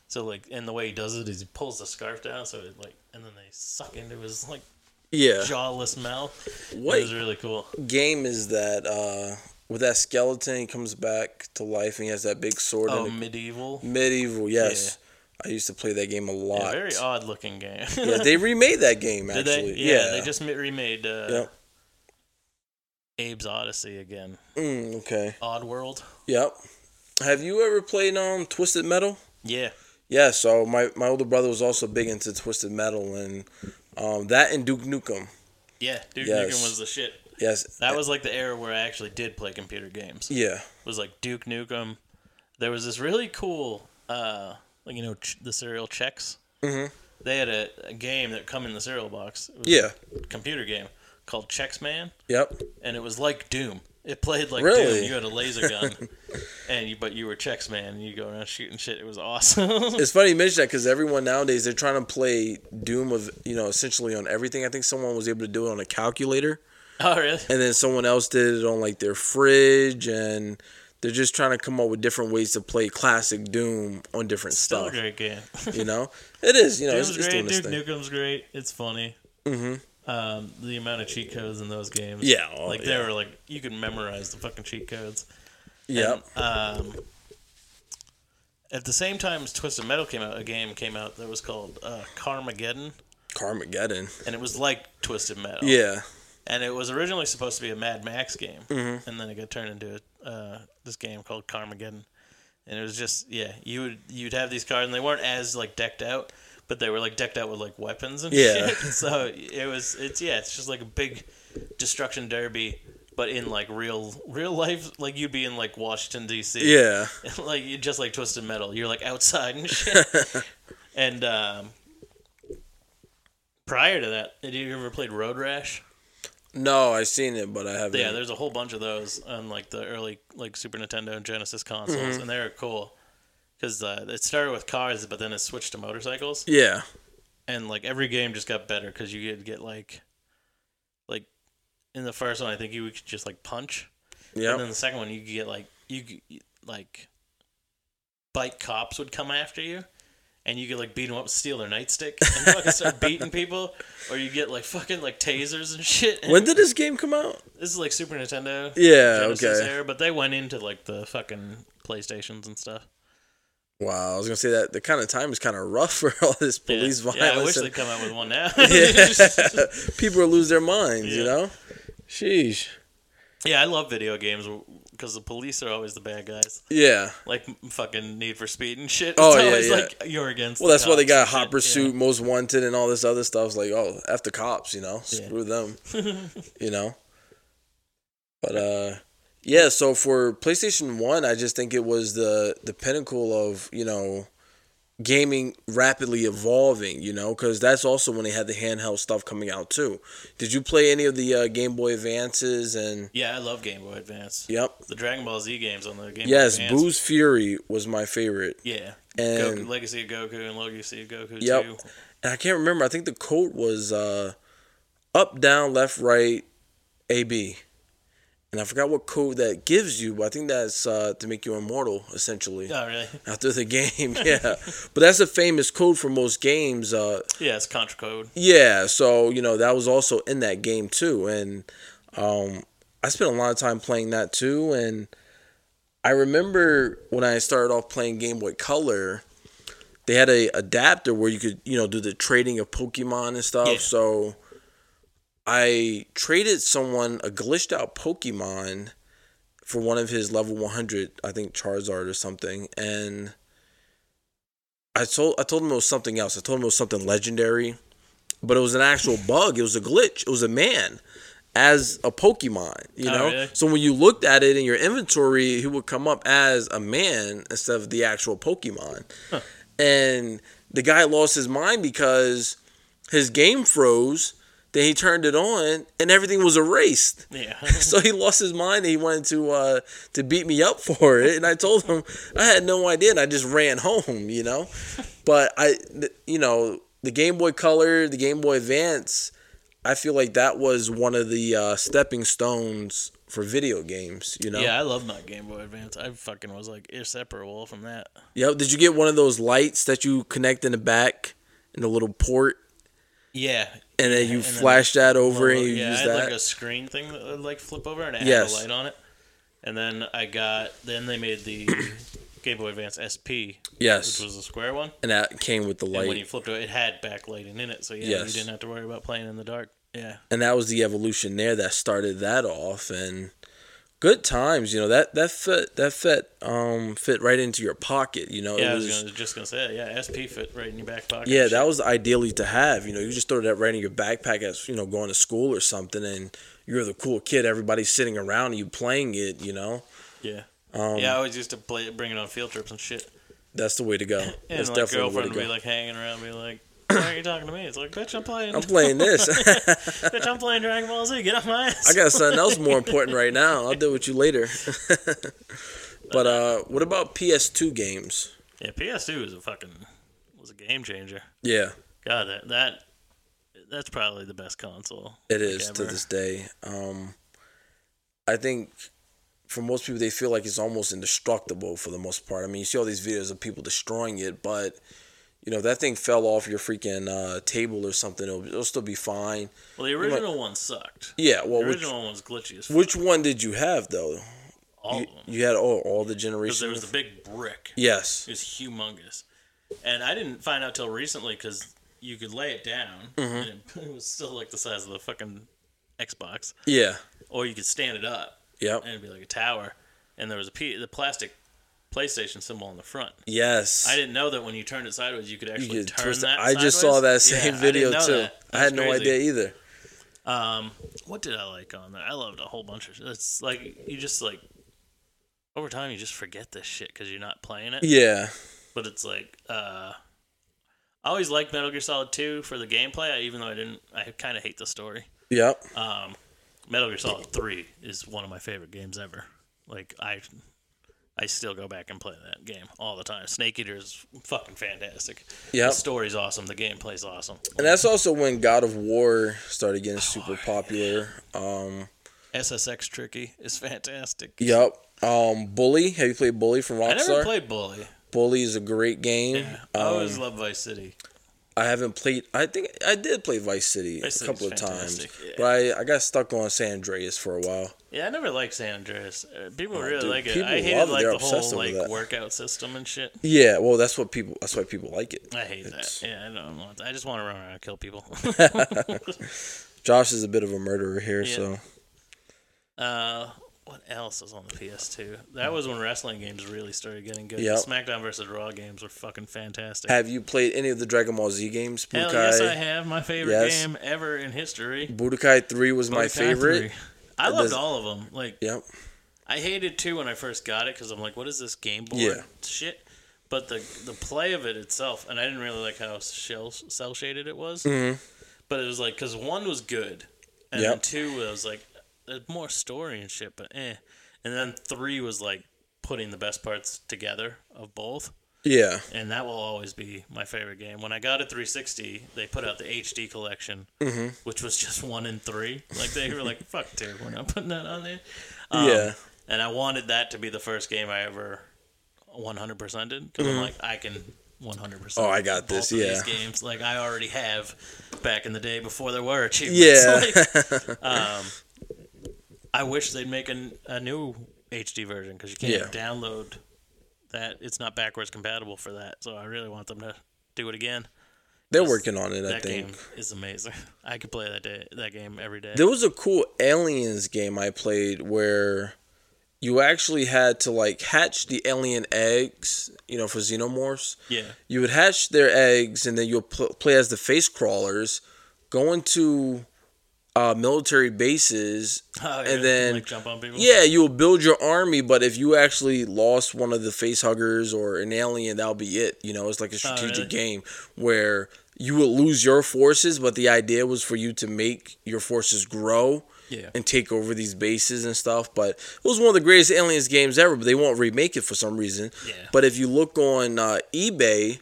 So, like, and the way he does it is he pulls the scarf down, so it, like, and then they suck into his, like, Yeah. jawless mouth. What It was really cool. game is that? Uh, with that skeleton, he comes back to life and he has that big sword. Oh, and MediEvil. MediEvil. Yes. I used to play that game a lot. Yeah, very odd looking game. <laughs> yeah, they remade that game actually. they? Yeah, Yeah. they just remade uh, Yep. Abe's Oddysee again. Mm, okay. Oddworld. Yep. Have you ever played um Twisted Metal? Yeah. Yeah, so my, my older brother was also big into Twisted Metal and um, that and Duke Nukem. Yeah, Duke Yes. Nukem was the shit. Yes. That was like the era where I actually did play computer games. Yeah. It was like Duke Nukem. There was this really cool, uh, like you know, ch- the cereal Chex. Mhm. They had a, a game that come in the cereal box. It was Yeah. computer game called Chex Man. Yep. And it was like Doom. It played like Really? Doom. You had a laser <laughs> gun, and you but you were Chex Man. And you go around shooting shit. It was awesome. <laughs> it's funny you mention that because everyone nowadays they're trying to play Doom of you know essentially on everything. I think someone was able to do it on a calculator, <laughs> oh really? and then someone else did it on like their fridge, and they're just trying to come up with different ways to play classic Doom on different Still a stuff. great game. You know, it is. You know, it's, Doom's it's doing great. this Duke. Nukem's great. It's funny. Mhm. Um, the amount of cheat codes in those games. Yeah, oh, like they yeah. were like you could memorize the fucking cheat codes. Yep. And, um, at the same time as Twisted Metal came out, a game came out that was called uh, Carmageddon, Carmageddon. and it was like Twisted Metal. Yeah. And it was originally supposed to be a Mad Max game, Mhm. and then it got turned into uh, this game called Carmageddon. And it was just yeah, you would you'd have these cars, and they weren't as like decked out, but they were like decked out with like weapons and Yeah. shit. <laughs> So it was it's yeah, it's just like a big destruction derby, but in like real real life, like you'd be in like Washington D.C. Yeah. <laughs> like you just like Twisted Metal, you're like outside and <laughs> shit. and um, prior to that, did you ever played Road Rash? No, I've seen it, but I haven't. Yeah, there's a whole bunch of those on like the early like Super Nintendo and Genesis consoles, Mhm. and they're cool because uh, it started with cars, but then it switched to motorcycles. Yeah. and like every game just got better because you could get like, like in the first one, I think you could just like punch. Yeah. And then the second one, you could get like you like bike cops would come after you. And you could like beat them up, steal their nightstick, and fucking start beating people, or you get like fucking like tasers and shit. When did this game come out? This is like Super Nintendo. Yeah, Genesis okay. Era, but they went into like the fucking PlayStations and stuff. Wow, I was gonna say that the kind of time is kind of rough <laughs> for all this police yeah. violence. Yeah, I wish and- they'd come out with one now. <laughs> yeah. <laughs> People will lose their minds, you know. Sheesh. yeah, I love video games because the police are always the bad guys. Yeah. Like fucking Need for Speed and shit. <laughs> Oh, it's yeah, always yeah. like you're against. Well, that's why they got Hot Pursuit, Most Wanted, and all this other stuff. It's like, oh, after cops, you know, Yeah. screw them, <laughs> you know. But uh, yeah. So for PlayStation One, I just think it was the the pinnacle of you know gaming rapidly evolving. You know, because that's also when they had the handheld stuff coming out too. Did you play any of the uh, Game Boy Advances and? Yeah, I love Game Boy Advance. Yep. The Dragon Ball Z games on the Game Yes, Boy Advance. Buu's Fury was my favorite. Yeah. And Goku, Legacy of Goku and Legacy of Goku Yep. 2. And I can't remember. I think the code was uh, up, down, left, right, A, B. and I forgot what code that gives you, but I think that's uh, to make you immortal, essentially. Oh, really? <laughs> After the game, <laughs> yeah. but that's a famous code for most games. Uh, Yeah, it's Contra Code. yeah, so you know that was also in that game too, and um, I spent a lot of time playing that too. And I remember when I started off playing Game Boy Color, they had a adapter where you could you know do the trading of Pokemon and stuff. Yeah. So I traded someone a glitched out Pokemon for one of his level 100, I think Charizard or something, and I told I told him it was something else. I told him it was something legendary, but it was an actual bug. It was a glitch. It was a man as a Pokemon, you Oh, know. really? So when you looked at it in your inventory, he would come up as a man instead of the actual Pokemon. And the guy lost his mind because his game froze. Then he turned it on, and everything was erased. Yeah. <laughs> so he lost his mind and he wanted to uh, to beat me up for it. And I told him I had no idea, and I just ran home, you know. But I, th- you know, the Game Boy Color, the Game Boy Advance, I feel like that was one of the uh, stepping stones for video games. You know. Yeah, I love my Game Boy Advance. I fucking was like inseparable from that. Yep. Did you get one of those lights that you connect in the back in the little port, Yeah. and then you And then flash that over and you yeah, use I had that? like a screen thing that would like flip over and it Yes. had a light on it. And then I got then they made the <coughs> Game Boy Advance SP. Yes. Which was a square one. and that came with the And when you flipped it, it had backlighting in it, so yeah, Yes. you didn't have to worry about playing in the dark. Yeah. and that was the evolution there that started that off and good times you know that that fit that fit um fit right into your pocket you know yeah, it I was was, gonna, just gonna say yeah, SP fit right in your back pocket. yeah that was ideally to have you know you just throw that right in your backpack as you know going to school or something and you're the cool kid everybody's sitting around you playing it you know yeah. um yeah, I always used to play bring it on field trips and shit. that's the way to go <laughs> And that's my definitely the way girlfriend would be like hanging around, be like, "Why aren't you talking to me?" It's like, "Bitch, I'm playing. i'm playing this <laughs> Bitch, I'm playing Dragon Ball Z. Get off my ass." i got something else more important right now i'll deal with you later <laughs> but uh what about ps2 games Yeah, PS2 is a fucking was a game changer. yeah God, that that that's probably the best console. It is to this day. Um, I think for most people, they feel like it's almost indestructible for the most part. I mean, you see all these videos of people destroying it, but you know, that thing fell off your freaking uh, table or something, it'll, it'll still be fine. Well, the You might- original one sucked. Yeah, well, the which, original one was glitchy as fuck. which one did you have though? all you, of them. you had all, all the Because generations. there was the big brick. yes. It was humongous, and I didn't find out till recently because you could lay it down, Mm-hmm. and it, <laughs> it was still like the size of the fucking Xbox, Yeah. or you could stand it up, Yep. and it'd be like a tower, and there was a P, the plastic PlayStation symbol on the front. Yes. I didn't know that when you turned it sideways, you could You actually could turn that. I just saw that same Yeah, video didn't too. that. I had no crazy. idea either. Um, what did I like on there? I loved a whole bunch of. shit. It's like you just like over time you just forget this shit because you're not playing it. Yeah. But it's like uh, I always liked Metal Gear Solid 2 for the gameplay, even though I didn't. I kind of hate the story. Yep. Um, Metal Gear Solid 3 is one of my favorite games ever. Like I. I still go back and play that game all the time. Snake Eater is fucking fantastic. Yeah, The story's awesome. The gameplay's awesome. And that's also when God of War started getting super popular. Um, SSX Tricky is fantastic. Yep. Um, Bully. Have you played Bully from Rockstar? I never played Bully. Bully is a great game. Yeah, I Um, always loved Vice City. I haven't played. I think I did play Vice City Vice a couple of times, yeah. but I, I got stuck on San Andreas for a while. Yeah, I never liked San Andreas. Uh, people Oh, really dude, like it. I hated like the whole like that. workout system and shit. Yeah, well, that's what people. That's why people like it. I hate It's- that. Yeah, I don't want. I just want to run around and kill people. <laughs> Josh is a bit of a murderer here, <laughs> Yeah. so uh, what else was on the PS2? That was when wrestling games really started getting good. Yep. The SmackDown versus Raw games were fucking fantastic. have you played any of the Dragon Ball Z games? Hell yes, I have. My favorite Yes. game ever in history. Budokai Three was my favorite. 3. I That loved does- all of them. Like Yep. I hated two when I first got it because I'm like, what is this game board Yeah. shit? But the the play of it itself, and I didn't really like how shell cel shaded it was. Mhm. But it was like because one was good, and Yep. then two was like there's more story and shit, but eh. And then three was like putting the best parts together of both. Yeah. and that will always be my favorite game. When I got a 360, they put out the HD collection, Mhm. which was just one in three. Like they were like, "Fuck, dude, we're not putting that on there." <laughs> Yeah. and I wanted that to be the first game I ever 100 percented because I'm Mhm. like, I can 100. percent Oh, I got this, These yeah. games like I already have back in the day before there were achievements. Yeah. <laughs> Like, <laughs> um, I wish they'd make an, a new HD version because you can't Yeah. download that. It's not backwards compatible for that. So I really want them to do it again. They're working on it, I think. game is amazing. <laughs> I could play that day, that game every day. There was a cool aliens game I played where you actually had to like hatch the alien eggs, you know, for xenomorphs. Yeah. You would hatch their eggs and then you'll pl- play as the face crawlers, go into uh, military bases, Oh, yeah, and then like jump on people? yeah, you will build your army. But if you actually lost one of the face huggers or an alien, that'll be it. You know, it's like a Oh, strategic really? game where you will lose your forces, but the idea was for you to make your forces grow Yeah. and take over these bases and stuff. But it was one of the greatest aliens games ever. But they won't remake it for some reason. Yeah. But if you look on uh, eBay,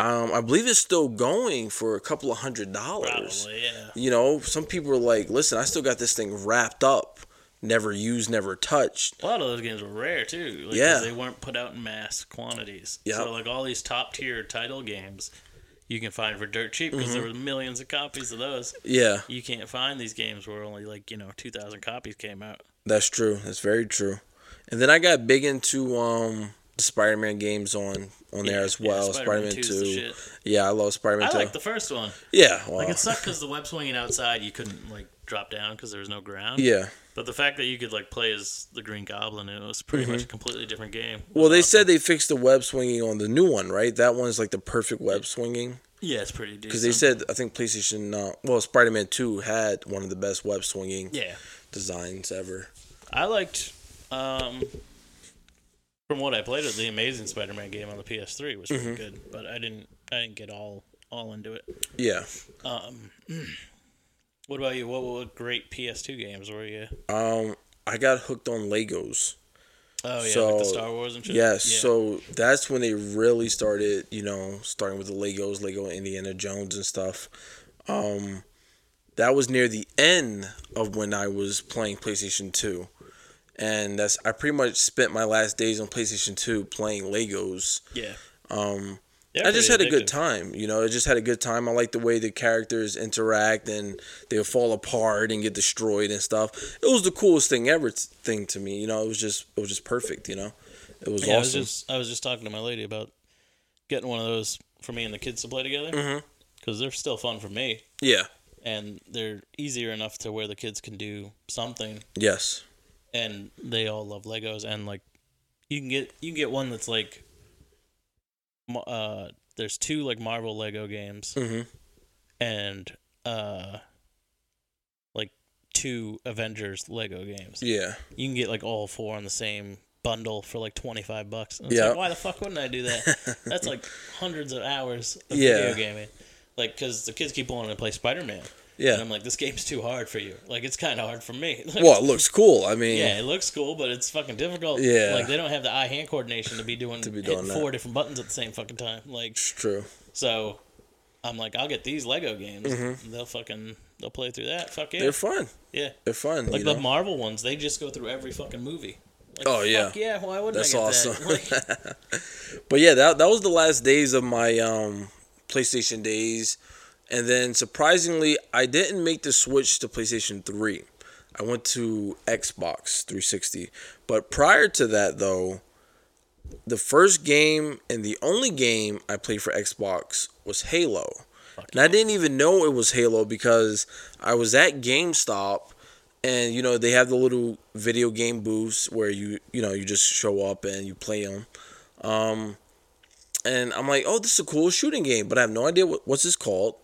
um, I believe it's still going for a couple of hundred dollars. Probably, yeah. You know, some people are like, "Listen, I still got this thing wrapped up, never used, never touched." A lot of those games were rare too. Like, Yeah. they weren't put out in mass quantities. Yeah. So like all these top tier title games, you can find for dirt cheap because Mhm. there were millions of copies of those. Yeah. You can't find these games where only like you know two thousand copies came out. That's true. That's very true. And then I got big into um the Spider-Man games on on there Yeah, as yeah, well. Spider-Man Spider-Man 2 Two. Yeah, I love Spider-Man I Two. like the first one. Yeah, like it sucked because the web <laughs> swinging outside you couldn't like drop down because there was no ground. Yeah. But the fact that you could like play as the Green Goblin, it was pretty much Mhm. a completely different game. Well, they said they fixed the web swinging on the new one, right? That one's like the perfect web swinging. Yeah, it's pretty decent. Because they said I think PlayStation, uh, well, Spider-Man Two had one of the best web swinging Yeah. designs ever. I liked, um, from what I played of the Amazing Spider-Man game on the PS3 was pretty Mhm. good, but I didn't I didn't get all all into it. Yeah. Um, <clears throat> what about you? What, what great PS2 games were you? Um, I got hooked on Legos. Oh, yeah, like the Star Wars and shit? Yes, Yeah. so that's when they really started, you know, starting with the Legos, Lego Indiana Jones and stuff. Um, that was near the end of when I was playing PlayStation Two, and that's I pretty much spent my last days on PlayStation Two playing Legos. Yeah. Um, They're I just had pretty a good time. You know, I just had a good time. I like the way the characters interact and they fall apart and get destroyed and stuff. It was the coolest thing ever t- thing to me. You know, it was just it was just perfect. You know, it was yeah, I was just I was just talking to my lady about getting one of those for me and the kids to play together because they're still fun for me. Yeah. and they're easier enough to where the kids can do something. Yes. And they all love Legos and like you can get you can get one that's like uh there's two like Marvel Lego games Mhm. and uh like two Avengers Lego games. Yeah. You can get like all four on the same bundle for like 25 bucks. Yeah. like why the fuck wouldn't I do that? <laughs> That's like hundreds of hours of Yeah. video gaming. Like cuz the kids keep wanting to play Spider-Man. Yeah. And I'm like this game's too hard for you. Like it's kind of hard for me. <laughs> Well, it looks cool. I mean, Yeah, it looks cool, but it's fucking difficult. Yeah. like they don't have the eye hand coordination to be doing <laughs> To be doing four different buttons at the same fucking time. Like it's true. so, I'm like, I'll get these Lego games. Mhm. They'll fucking they'll play through that. Fuck yeah, They're fun. Yeah, They're fun. like the know? Marvel ones, they just go through every fucking movie. Like, Oh yeah. fuck yeah. Why wouldn't That's I get awesome. that? Like, <laughs> but yeah, that that was the last days of my um PlayStation days. And then surprisingly, I didn't make the switch to PlayStation 3. I went to Xbox 360. But prior to that though, the first game and the only game I played for Xbox was Halo. And I didn't even know it was Halo because I was at GameStop and you know they have the little video game booths where you you know you just show up and you play them. Um, and I'm like, oh, this is a cool shooting game, but I have no idea what, what's this called.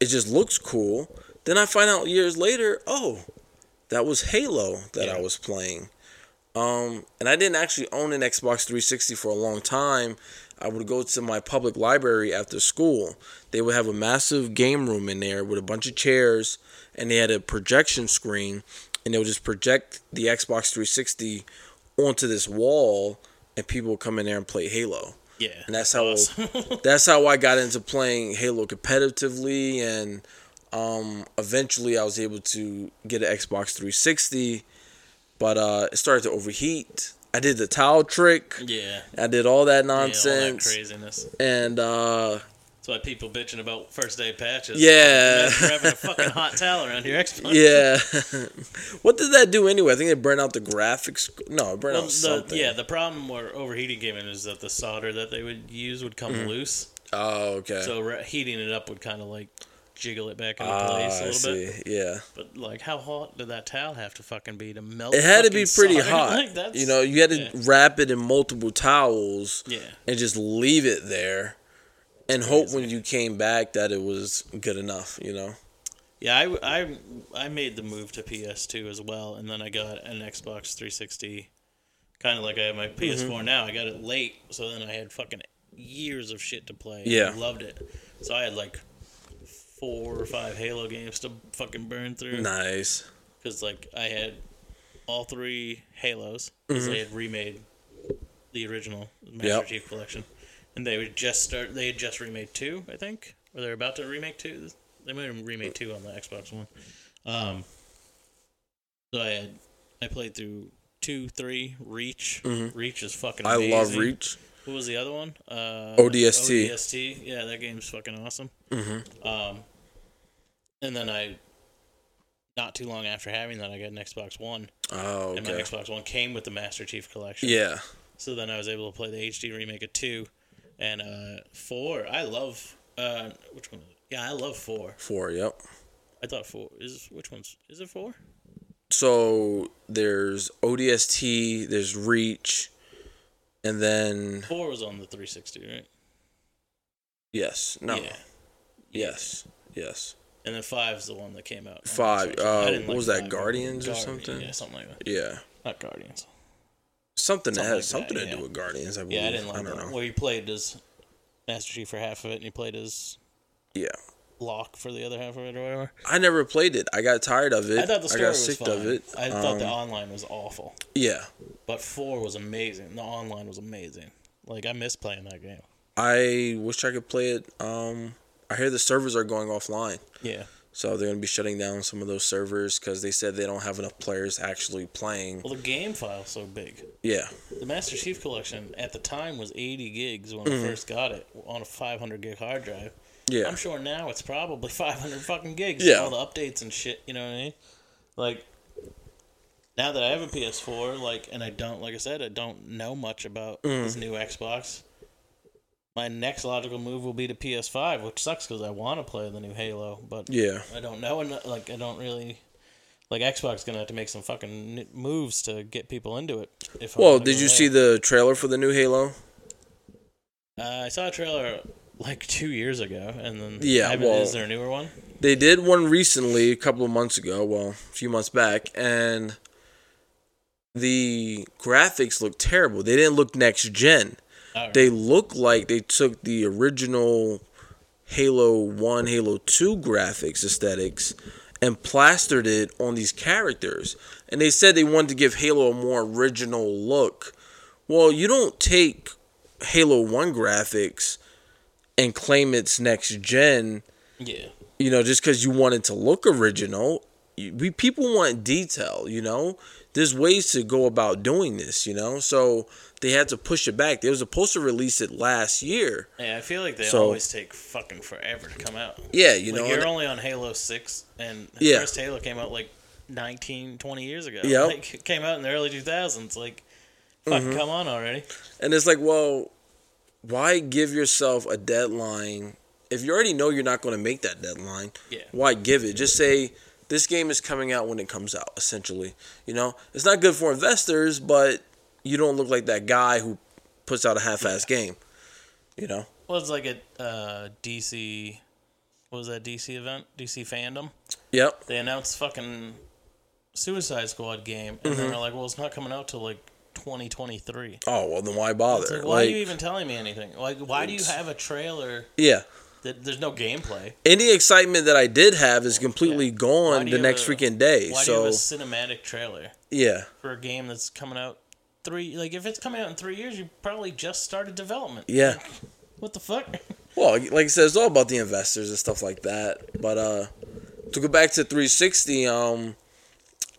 It just looks cool. Then I find out years later, oh, that was Halo that I was playing. Um, and I didn't actually own an Xbox 360 for a long time. I would go to my public library after school. They would have a massive game room in there with a bunch of chairs, and they had a projection screen, and they would just project the Xbox 360 onto this wall, and people would come in there and play Halo. Yeah, and that's how <laughs> <laughs> that's how I got into playing Halo competitively, and um, eventually I was able to get an Xbox 360, but uh, it started to overheat. I did the towel trick. Yeah. I did all that Yeah, all that nonsense. craziness. And uh, That's why people bitching about first day patches. Yeah. Having a fucking <laughs> hot towel around your Xbox. yeah, <laughs> what did that do anyway? I think it burned out the graphics. No, it burned Well, out the, something. yeah, the problem where overheating came in is that the solder that they would use would come Mhm. loose. Oh, okay. So re- heating it up would kind of like jiggle it back into Ah, place a I little bit. see. Yeah. But like, how hot did that towel have to fucking be to melt? It had to be pretty solder? <laughs> hot. Like, you know, you had to yeah. wrap it in multiple towels. Yeah. And just leave it there, and hope when you came back that it was good enough. You know. Yeah, I, I, I made the move to PS2 as well, and then I got an Xbox 360. Kind of like I have my PS4 Mhm. now. I got it late, so then I had fucking years of shit to play. Yeah. I loved it. So I had like four or five Halo games to fucking burn through. Nice. Because like I had all three Halos because Mhm. they had remade the original Master Yep. Chief Collection, and they would just start. They had just remade two, I think, or they're about to remake two. They might have remade two on the Xbox One. Um, so I had I played through two, three, Reach. Mhm. Reach is fucking. I love. Reach. What was the other one? Uh, ODST. ODST. Yeah, that game's fucking awesome. Mhm. Um, and then I, not too long after having that, I got an Xbox One. Oh, Okay. And my. Xbox One came with the Master Chief Collection. Yeah. So then I was able to play the HD remake of two, and uh, four. I love. Uh, which one? Yeah, I love four. Four. Yep. I thought four is which one's is it four? So there's ODST, there's Reach, and then Four was on the 360, right? yes, no, Yeah. yes, yes. And then five is the one that came out. Five. Uh, what like was that? five. Guardians or something? Yeah, something like that. Yeah. Not Guardians. Something that has like that, something to yeah. do with Guardians. I believe. Yeah, I didn't like I don't that. know. Where you played as Master Chief for half of it, and you played as Yeah. Locke for the other half of it, or whatever. I never played it. I got tired of it. I thought the story got was sick fine. of it. I thought the Um, online was awful. Yeah. But four was amazing. The online was amazing. Like I miss playing that game. I wish I could play it. Um, I hear the servers are going offline. Yeah. So they're gonna be shutting down some of those servers because they said they don't have enough players actually playing. Well, the game file's so big. Yeah. The Master Chief Collection at the time was 80 gigs when Mhm. I first got it on a 500 gig hard drive. Yeah. I'm sure now it's probably <laughs> 500 fucking gigs. Yeah. All the updates and shit. You know what I mean? Like now that I have a PS4, like, and I don't, like I said, I don't know much about Mhm. this new Xbox. My next logical move will be to PS5, which sucks because I want to play the new Halo, but Yeah. I don't know. eno- Like, I don't really. Like Xbox gonna have to make some fucking moves to get people into it. If I Well, did you see the trailer for the new Halo? Uh, I saw a trailer like two years ago, and then Yeah, well- is there a newer one? They did one recently, a couple of months ago. Well, a few months back, and the graphics look terrible. They didn't look next gen. They look like they took the original Halo 1, Halo 2 graphics aesthetics and plastered it on these characters. And they said they wanted to give Halo a more original look. Well, you don't take Halo 1 graphics and claim it's next gen Yeah. you know, just because you want it to look original. We people want detail, you know. There's ways to go about doing this, you know. So they had to push it back. They were supposed to release it last year. Yeah, I feel like they So- always take fucking forever to come out. Yeah, you like know, You're only on Halo 6, and Yeah. first Halo came out like 19, 20 years ago. Yep. Like, it came out in the early 2000s. Like, fucking Mhm. come on already. And it's like, well, why give yourself a deadline if you already know you're not going to make that deadline? Yeah. Why give it? Just say this game is coming out when it comes out. Essentially, you know, it's not good for investors, but you don't look like that guy who puts out a half-ass game. You know. Well, it's like a uh, DC. What was that DC event? DC FanDome. Yep. They announced fucking Suicide Squad game, and then Mhm. they're like, "Well, it's not coming out till like 2023." Oh well, then why bother? Like, why like, are you even telling me anything? Like, why do you have a trailer? yeah. There's no gameplay. Any excitement that I did have is completely Why gone the next a- freaking day. Why so do you have a cinematic trailer yeah, for a game that's coming out three. Like if it's coming out in three years, you probably just started development. Yeah. What the fuck? <laughs> Well, like I said, it's all about the investors and stuff like that. But uh, to go back to 360, um,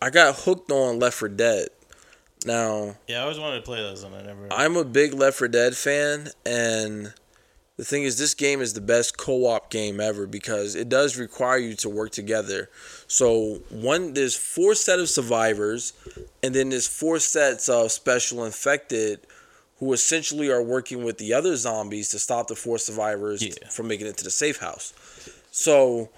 I got hooked on Left 4 Dead. Now, Yeah, I always wanted to play those, and I never. I'm a big Left 4 Dead fan, and the thing is, this game is the best co-op game ever because it does require you to work together. So one, there's four set of survivors, and then there's four sets of special infected, who essentially are working with the other zombies to stop the four survivors from making it to the safe house. So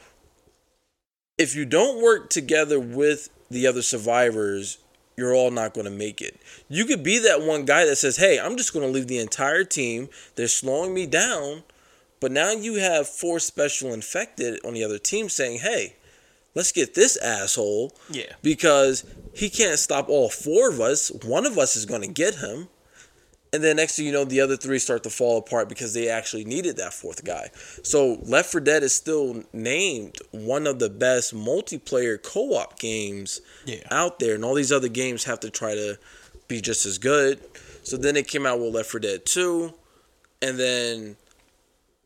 if you don't work together with the other survivors, you're all not going to make it. You could be that one guy that says, "Hey, I'm just going to leave the entire team. They're slowing me down." But now you have four special infected on the other team saying, "Hey, let's get this asshole Yeah. because he can't stop all four of us. One of us is going to get him." And then next thing you know, the other three start to fall apart because they actually needed that fourth guy. So Left 4 Dead is still named one of the best multiplayer co-op games Yeah. out there, and all these other games have to try to be just as good. So then it came out with Left 4 Dead 2, and then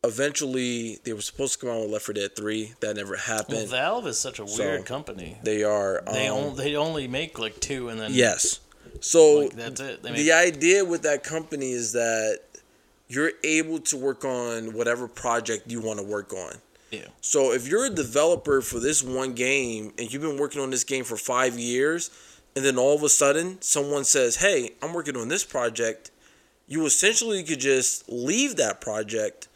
eventually they were supposed to come out with Left 4 Dead 3. That never Well, happened. Valve is such a So, weird company. They are. They um, only they only make like two, and then Yes. So Like, that's it. They the idea with that company is that you're able to work on whatever project you want to work on. Yeah. So if you're a developer for this one game and you've been working on this game for five years, and then all of a sudden someone says, "Hey, I'm working on this project," you essentially could just leave that project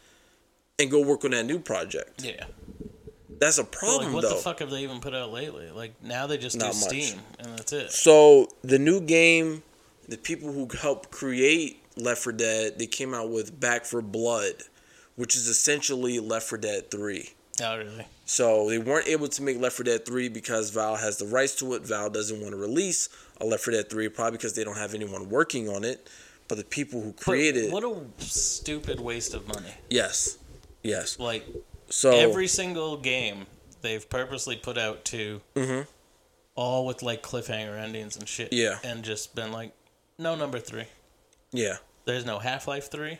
and go work on that new project. Yeah. That's a problem, like, what though. the fuck have they even put out lately? Like now they just Not do much. Steam, and that's it. So the new game, the people who helped create Left 4 Dead, they came out with Back 4 Blood, which is essentially Left 4 Dead 3. Oh really? So they weren't able to make Left 4 Dead 3 because Valve has the rights to it. Valve doesn't want to release a Left 4 Dead 3, probably because they don't have anyone working on it. But the people who But created, what a stupid waste of money. yes, yes. Like So every single game they've purposely put out to Mhm. all with like cliffhanger endings and shit. Yeah. And just been like, no number three. yeah, There's no Half Life three.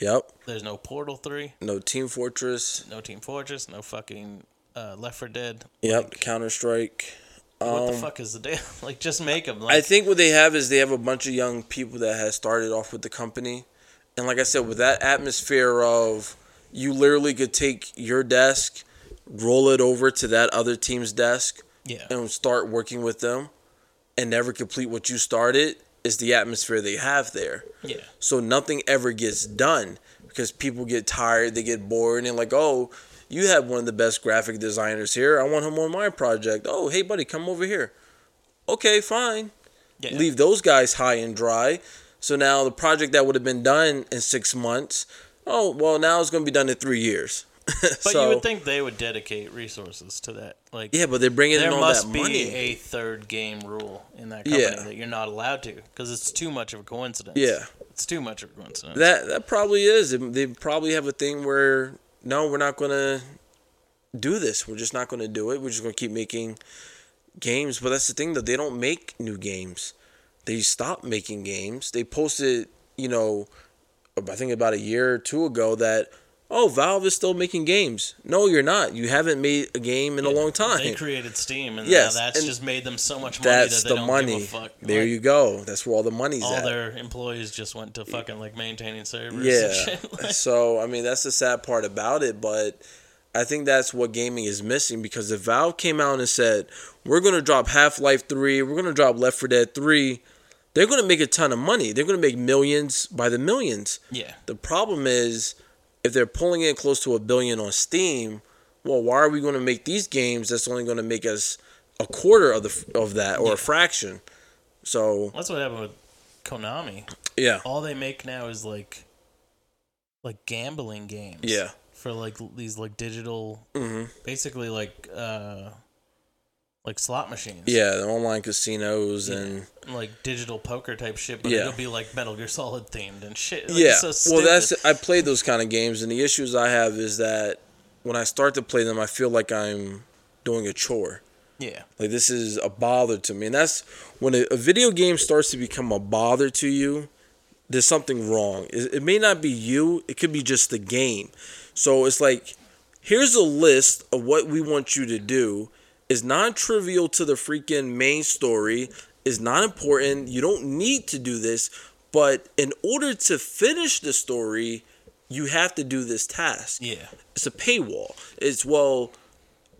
yep. There's no Portal three. No Team Fortress. No Team Fortress. No fucking uh, Left 4 Dead. Yep. Counter Strike. what the Um, fuck is the deal? <laughs> like, just make them. Like, I think what they have is they have a bunch of young people that has started off with the company, and like I said, with that atmosphere of you literally could take your desk, roll it over to that other team's desk, Yeah. and start working with them, and never complete what you started. Is the atmosphere they have there. Yeah. So nothing ever gets done because people get tired, they get bored, and like, oh, you have one of the best graphic designers here. I want him on my project. Oh, hey, buddy, come over here. Okay, fine. Yeah. Leave those guys high and dry. So now the project that would have been done in six months, oh, well, now it's going to be done in three years. <laughs> But so, you would think they would dedicate resources to that. Like, Yeah, but they're bringing in there all must that be money. a third game rule in that company Yeah. that you're not allowed to because it's too much of a coincidence. Yeah. it's too much of a coincidence. That that probably is. They- probably have a thing where no, we're not gonna do this. We're just not gonna do it. We're just gonna keep making games. But that's the thing that they don't make new games. They stop making games. They posted, you know, I think about a year or two ago that oh, Valve is still making games. No, you're not. You haven't made a game in a long time. They created Steam, and Yes, that's and just made them so much money That's that they the don't money. give a fuck. There Like, you go. That's where all the money's at. All at. their employees just went to fucking like maintaining servers. Yeah. and shit. <laughs> Like, so I mean that's the sad part about it, but I think that's what gaming is missing because if Valve came out and said, We're gonna drop Half Life three, we're gonna drop Left 4 Dead three, they're gonna make a ton of money. They're gonna make millions by the millions. yeah, The problem is if they're pulling in close to a billion on Steam, well, why are we gonna make these games that's only gonna make us a quarter of the of that or a fraction? So that's what happened with Konami. yeah. All they make now is like, like gambling games. Yeah. For like these like digital, Mhm. basically like uh, like slot machines. Yeah, the online casinos and Like digital poker type shit, but Yeah. it'll be like Metal Gear Solid themed and shit. Like, yeah. so well, that's. I played those kind of games, and the issues I have is that when I start to play them, I feel like I'm doing a chore. Yeah. Like this is a bother to me, and that's when a, a video game starts to become a bother to you. There's something wrong. It, it may not be you. It could be just the game. So it's like, here's a list of what we want you to do. Is non-trivial to the freaking main story. Is not important. You don't need to do this, but in order to finish the story, you have to do this task. Yeah. It's a paywall. It's well,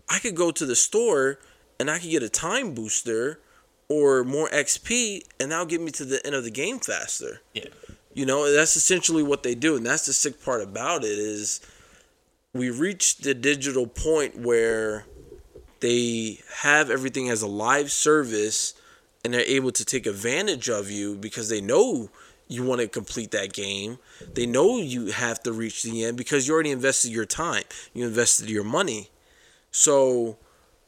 I could go to the store and I could get a time booster or more XP, and that'll get me to the end of the game faster. Yeah. You know, that's essentially what they do, and that's the sick part about it is we reached the digital point where they have everything as a live service and they're able to take advantage of you because they know you want to complete that game. They know you have to reach the end because you already invested your time. You invested your money. So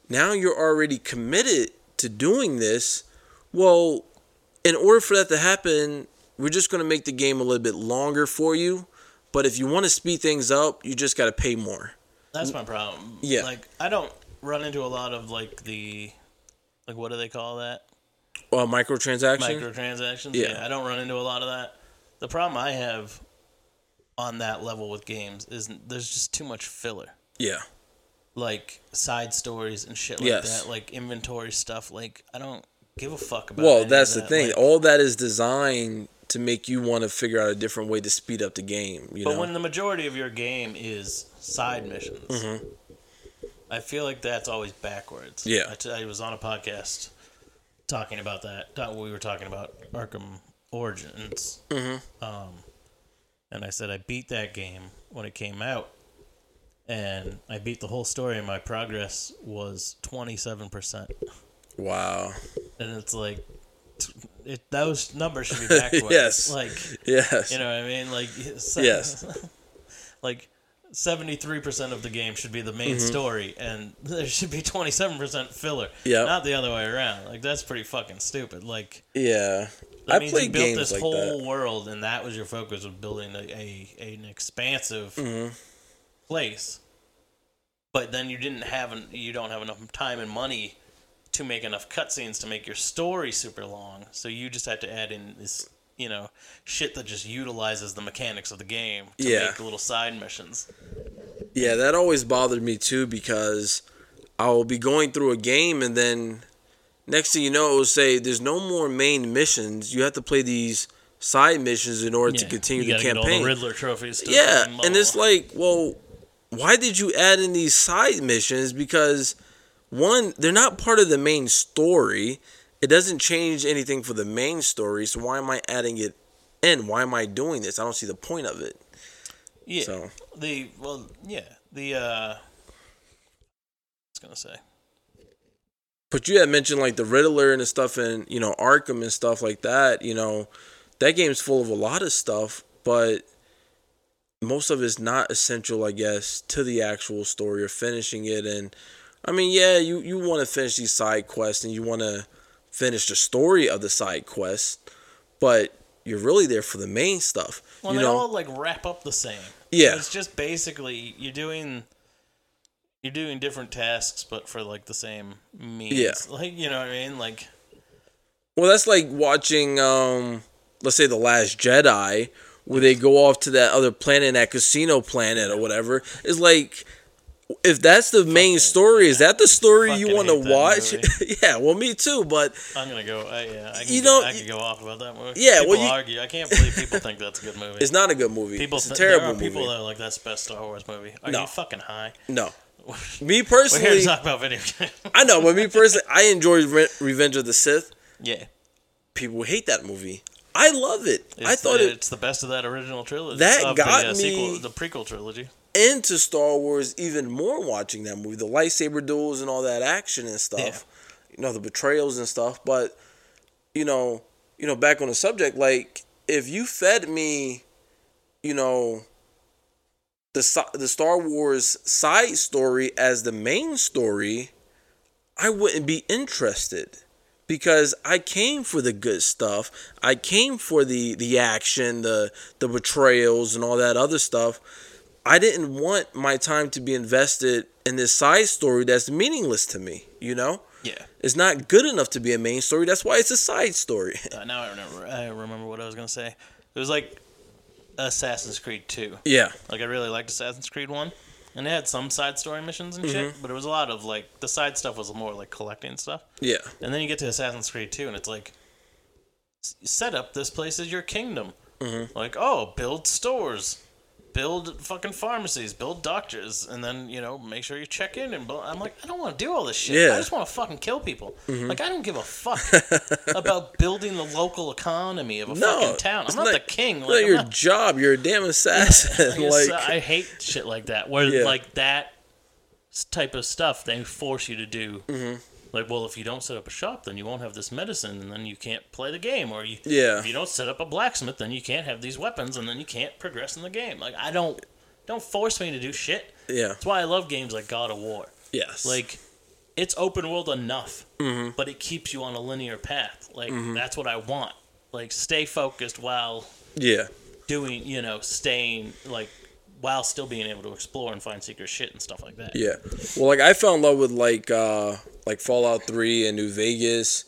now you're already committed to doing this. Well, in order for that to happen, we're just going to make the game a little bit longer for you. But if you want to speed things up, you just got to pay more. That's my problem. Yeah. Like I don't run into a lot of like the like what do they call that? Uh, microtransaction? Microtransactions. Yeah. I don't run into a lot of that. The problem I have on that level with games is there's just too much filler. Yeah. Like side stories and shit like Yes. that, like inventory stuff. Like I don't give a fuck about. Well, that's the thing. Like, All that is designed to make you want to figure out a different way to speed up the game. You but know? when the majority of your game is side missions, Mhm. I feel like that's always backwards. Yeah. I, t- I was on a podcast talking about that. Talk- We were talking about Arkham Origins. Mhm. Um, and I said I beat that game when it came out, and I beat the whole story, and my progress was twenty seven percent. Wow. And it's like. It, those numbers should be <laughs> backwards. Yes. Like, Yes. You know what I mean? Like, <laughs> so- Yes. <laughs> like, 73% of the game should be the main Mhm. story, and <laughs> there should be 27% filler. yeah Not the other way around. Like, that's pretty fucking stupid. Like, Yeah. that I means you built this like whole that. world, and that was your focus of building a, a an expansive Mhm. place. But then you didn't have an, you don't have enough time and money to make enough cutscenes to make your story super long. So you just have to add in this, you know, shit that just utilizes the mechanics of the game to Yeah. make little side missions. Yeah, that always bothered me too because I will be going through a game and then next thing you know, it will say there's no more main missions. You have to play these side missions in order to continue the all the campaign. Riddler trophies yeah, and it's like, well, why did you add in these side missions? Because one, they're not part of the main story. It doesn't change anything for the main story. So why am I adding it in? Why am I doing this? I don't see the point of it. Yeah. So The well, yeah. The uh, I was gonna say. But you had mentioned like the Riddler and the stuff and you know Arkham and stuff like that. You know, that game's full of a lot of stuff, but most of it's not essential, I guess, to the actual story or finishing it. And I mean, yeah, you you want to finish these side quests and you want to finish the story of the side quest, but you're really there for the main stuff. Well, you they know, all like wrap up the same. Yeah. It's just basically you're doing you're doing different tasks, but for like the same means. Yeah. Like you know what I mean? Like Well, that's like watching, um, let's say, The Last Jedi, where they go off to that other planet, that casino planet or whatever. It's like, if that's the main story, is that the story you want to watch? <laughs> yeah, well, me too, but I'm gonna go. I, yeah, I can, You go, know, I can go off about that movie. Yeah, people well, you- argue. I can't believe people think that's a good movie. <laughs> it's not a good movie. People, it's a terrible are people movie. that are like that's the best Star Wars movie. Are No. you fucking high? <laughs> No. Me We're here personally, to talk about video games. I know, but me personally, I enjoyed Re- Revenge of the Sith. yeah, People hate that movie. I love it. it's I thought the, it it's the best of that original trilogy. That of got the, uh, me- sequel, the prequel trilogy. Into Star Wars even more watching that movie. The lightsaber duels and all that action and stuff. You know, the betrayals and stuff. But, you know, you know, back on the subject, like if you fed me, you know, the the Star Wars side story as the main story, I wouldn't be interested because I came for the good stuff. I came for the the action, the the betrayals and all that other stuff. I didn't want my time to be invested in this side story that's meaningless to me, you know? Yeah. It's not good enough to be a main story. That's why it's a side story. <laughs> Uh, now I remember. I remember what I was gonna say. It was like Assassin's Creed 2. Yeah. Like I really liked Assassin's Creed 1. And it had some side story missions and shit, Mhm. but it was a lot of like the side stuff was more like collecting stuff. Yeah. And then you get to Assassin's Creed 2 and it's like set up this place as your kingdom. Mhm. Like, oh, build stores, build fucking pharmacies, build doctors, and then, you know, make sure you check in and. I'm like, I don't want to do all this shit. Yeah. I just want to fucking kill people. Mhm. Like, I don't give a fuck <laughs> about building the local economy of a No, fucking town. I'm not, not- the king. Like, not your not- job. You're a damn assassin. <laughs> Like, like, I hate shit like that. Where Yeah. like that type of stuff they force you to do. Mhm. Like, well, if you don't set up a shop, then you won't have this medicine, and then you can't play the game. Or you, Yeah. if you don't set up a blacksmith, then you can't have these weapons, and then you can't progress in the game. Like, I don't, don't force me to do shit. Yeah. That's why I love games like God of War. Yes. Like, it's open world enough, Mhm. but it keeps you on a linear path. Like, Mhm. that's what I want. Like, stay focused while yeah. doing, you know, staying like while still being able to explore and find secret shit and stuff like that. Yeah. Well, like I fell in love with like uh like Fallout 3 and New Vegas.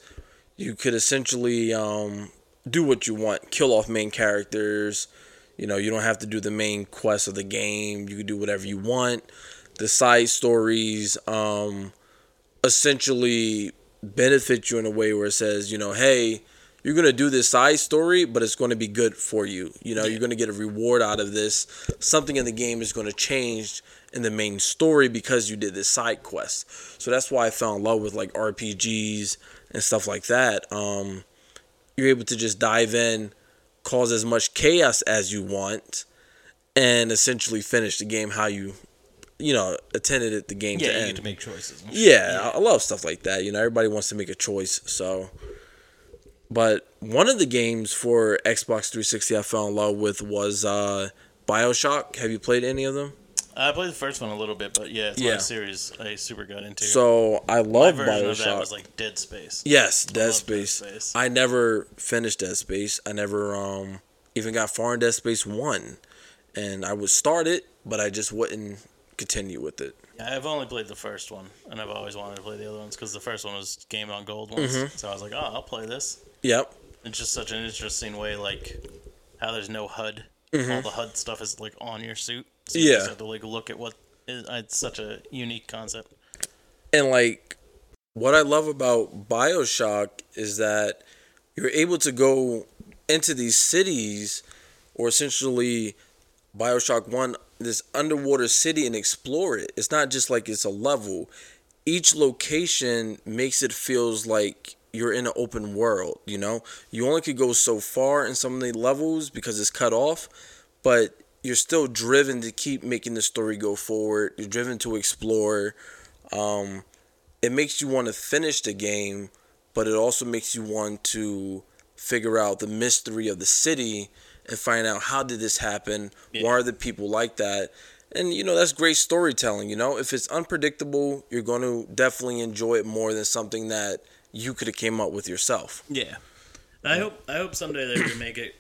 You could essentially um do what you want, kill off main characters. You know, you don't have to do the main quest of the game. You can do whatever you want. The side stories um essentially benefit you in a way where it says, you know, hey, you're gonna do this side story, but it's gonna be good for you. You know, you're gonna get a reward out of this. Something in the game is gonna change in the main story because you did this side quest. So that's why I fell in love with like RPGs and stuff like that. Um, you're able to just dive in, cause as much chaos as you want, and essentially finish the game how you, you know, attended it the game Yeah, to you end. get to make choices. Yeah, I I love stuff like that. You know, everybody wants to make a choice. So, but one of the games for Xbox 360 I fell in love with was uh, Bioshock. Have you played any of them? I played the first one a little bit, but yeah, it's Yeah. series I super got into. So I love My version Bioshock. of that was like Dead Space. Yes, Dead Space. Space. I never finished Dead Space. I never um even got far in Dead Space one, and I would start it, but I just wouldn't continue with it. Yeah, I've only played the first one, and I've always wanted to play the other ones because the first one was Game on Gold once. Mhm. So I was like, oh, I'll play this. Yep. It's just such an interesting way, like how there's no HUD. Mhm. All the HUD stuff is like on your suit. So you Yeah. just have to like look at what is. It's such a unique concept. And like what I love about BioShock is that you're able to go into these cities or essentially BioShock 1 this underwater city and explore it. It's not just like it's a level. Each location makes it feels like you're in an open world, you know? You only could go so far in some of the levels because it's cut off, but you're still driven to keep making the story go forward. You're driven to explore. Um, it makes you want to finish the game, but it also makes you want to figure out the mystery of the city and find out how did this happen? Why are the people like that? And you know that's great storytelling. You know, if it's unpredictable, you're going to definitely enjoy it more than something that you could have came up with yourself. Yeah. I hope I hope someday they can make it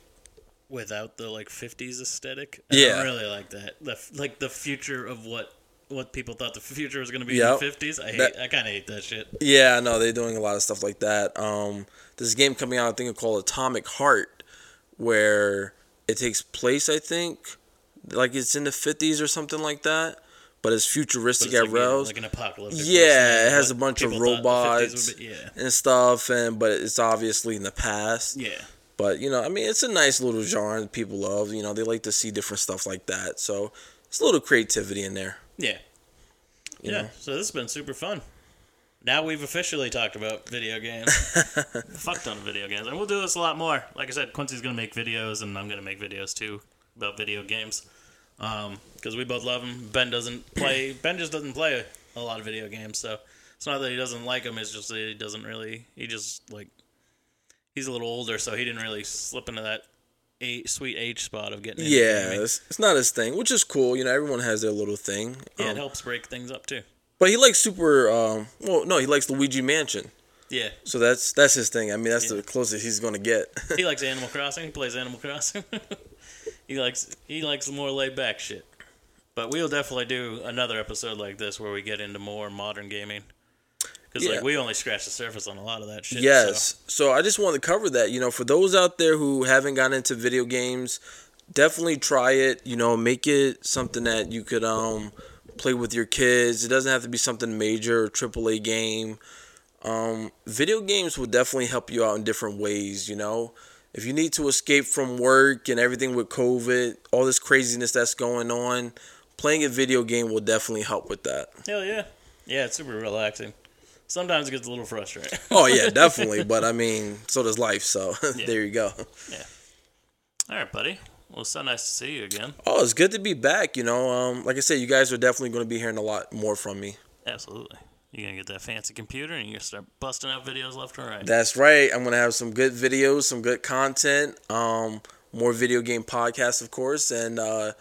without the like '50s aesthetic. I Yeah. don't really like that. The like the future of what what people thought the future was going to be Yep. in the '50s. I hate. That- I kind of hate that shit. Yeah, I know they're doing a lot of stuff like that. Um, there's a game coming out, I think, called Atomic Heart, where it takes place. I think, like it's in the 50s or something like that, but it's futuristic But it's at like, rails. like an apocalyptic Yeah, it has a bunch of people thought the 50s robots be- yeah. and stuff, and but it's obviously in the past. Yeah. But you know, I mean, it's a nice little genre that people love. You know, they like to see different stuff like that. So it's a little creativity in there. Yeah. You yeah. know? So this has been super fun. Now we've officially talked about video games. <laughs> Fuck ton of video games, and we'll do this a lot more. Like I said, Quincy's gonna make videos, and I'm gonna make videos too about video games, um, because we both love them. Ben doesn't play. <clears throat> Ben just doesn't play a lot of video games, so it's not that he doesn't like them. It's just that he doesn't really. He just like he's a little older, so he didn't really slip into that a sweet age spot of getting. into Yeah, gaming. it's, it's not his thing, which is cool. You know, everyone has their little thing. yeah, Um, it helps break things up too. But he likes super. Um, well, no, he likes Luigi Mansion. Yeah. So that's that's his thing. I mean, that's the closest he's gonna get. he <laughs> likes Animal Crossing. He plays Animal Crossing. <laughs> he likes he likes more laid back shit. But we'll definitely do another episode like this where we get into more modern gaming. Because Yeah. like we only scratched the surface on a lot of that shit. so- Yes. So. I just wanted to cover that. You know, for those out there who haven't gotten into video games, definitely try it. You know, make it something that you could um play with your kids. It doesn't have to be something major or AAA game. Um, video games will definitely help you out in different ways. You know, if you need to escape from work and everything with COVID, all this craziness that's going on, playing a video game will definitely help with that. Hell yeah. Yeah, it's super relaxing. Sometimes it gets a little frustrating. <laughs> Oh yeah, <laughs> definitely. but I mean, so does life. So <laughs> there you go. Yeah. All right, buddy. Well, it's so nice to see you again. Oh, it's good to be back. You know, um, like I said, you guys are definitely going to be hearing a lot more from me. Absolutely. You're going to get that fancy computer and you're going to start busting out videos left and right. That's right. I'm going to have some good videos, some good content, um, more video game podcasts, of course, and uh,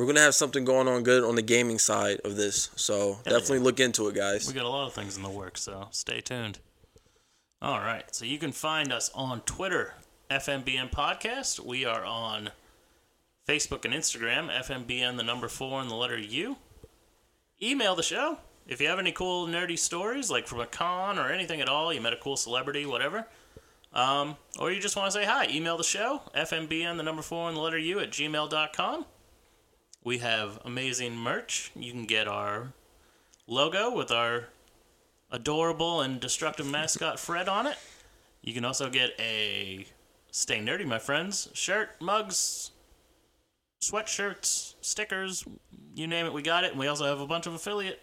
we're going to have something going on good on the gaming side of this. So definitely look into it, guys. We got a lot of things in the works, so stay tuned. All right, so you can find us on Twitter, FMBN Podcast. We are on Facebook and Instagram, FMBN, the number four and the letter U. Email the show if you have any cool nerdy stories, like from a con or anything at all. You met a cool celebrity, whatever. Um, or you just want to say hi. Email the show, FMBN, the number four and the letter U at gmail.com. We have amazing merch. You can get our logo with our adorable and destructive mascot <laughs> Fred on it. You can also get a Stay Nerdy, my friends shirt, mugs, sweatshirts, stickers, you name it, we got it. And we also have a bunch of affiliate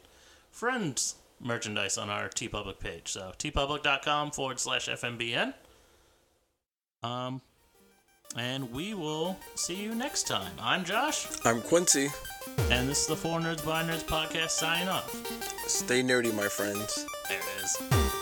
friends merchandise on our TeePublic page. So teepublic.com forward slash FMBN. Um, and we will see you next time. I'm Josh, I'm Quincy. and this is the Four Nerds by Nerds podcast signing off. Stay nerdy, my friends. There it is.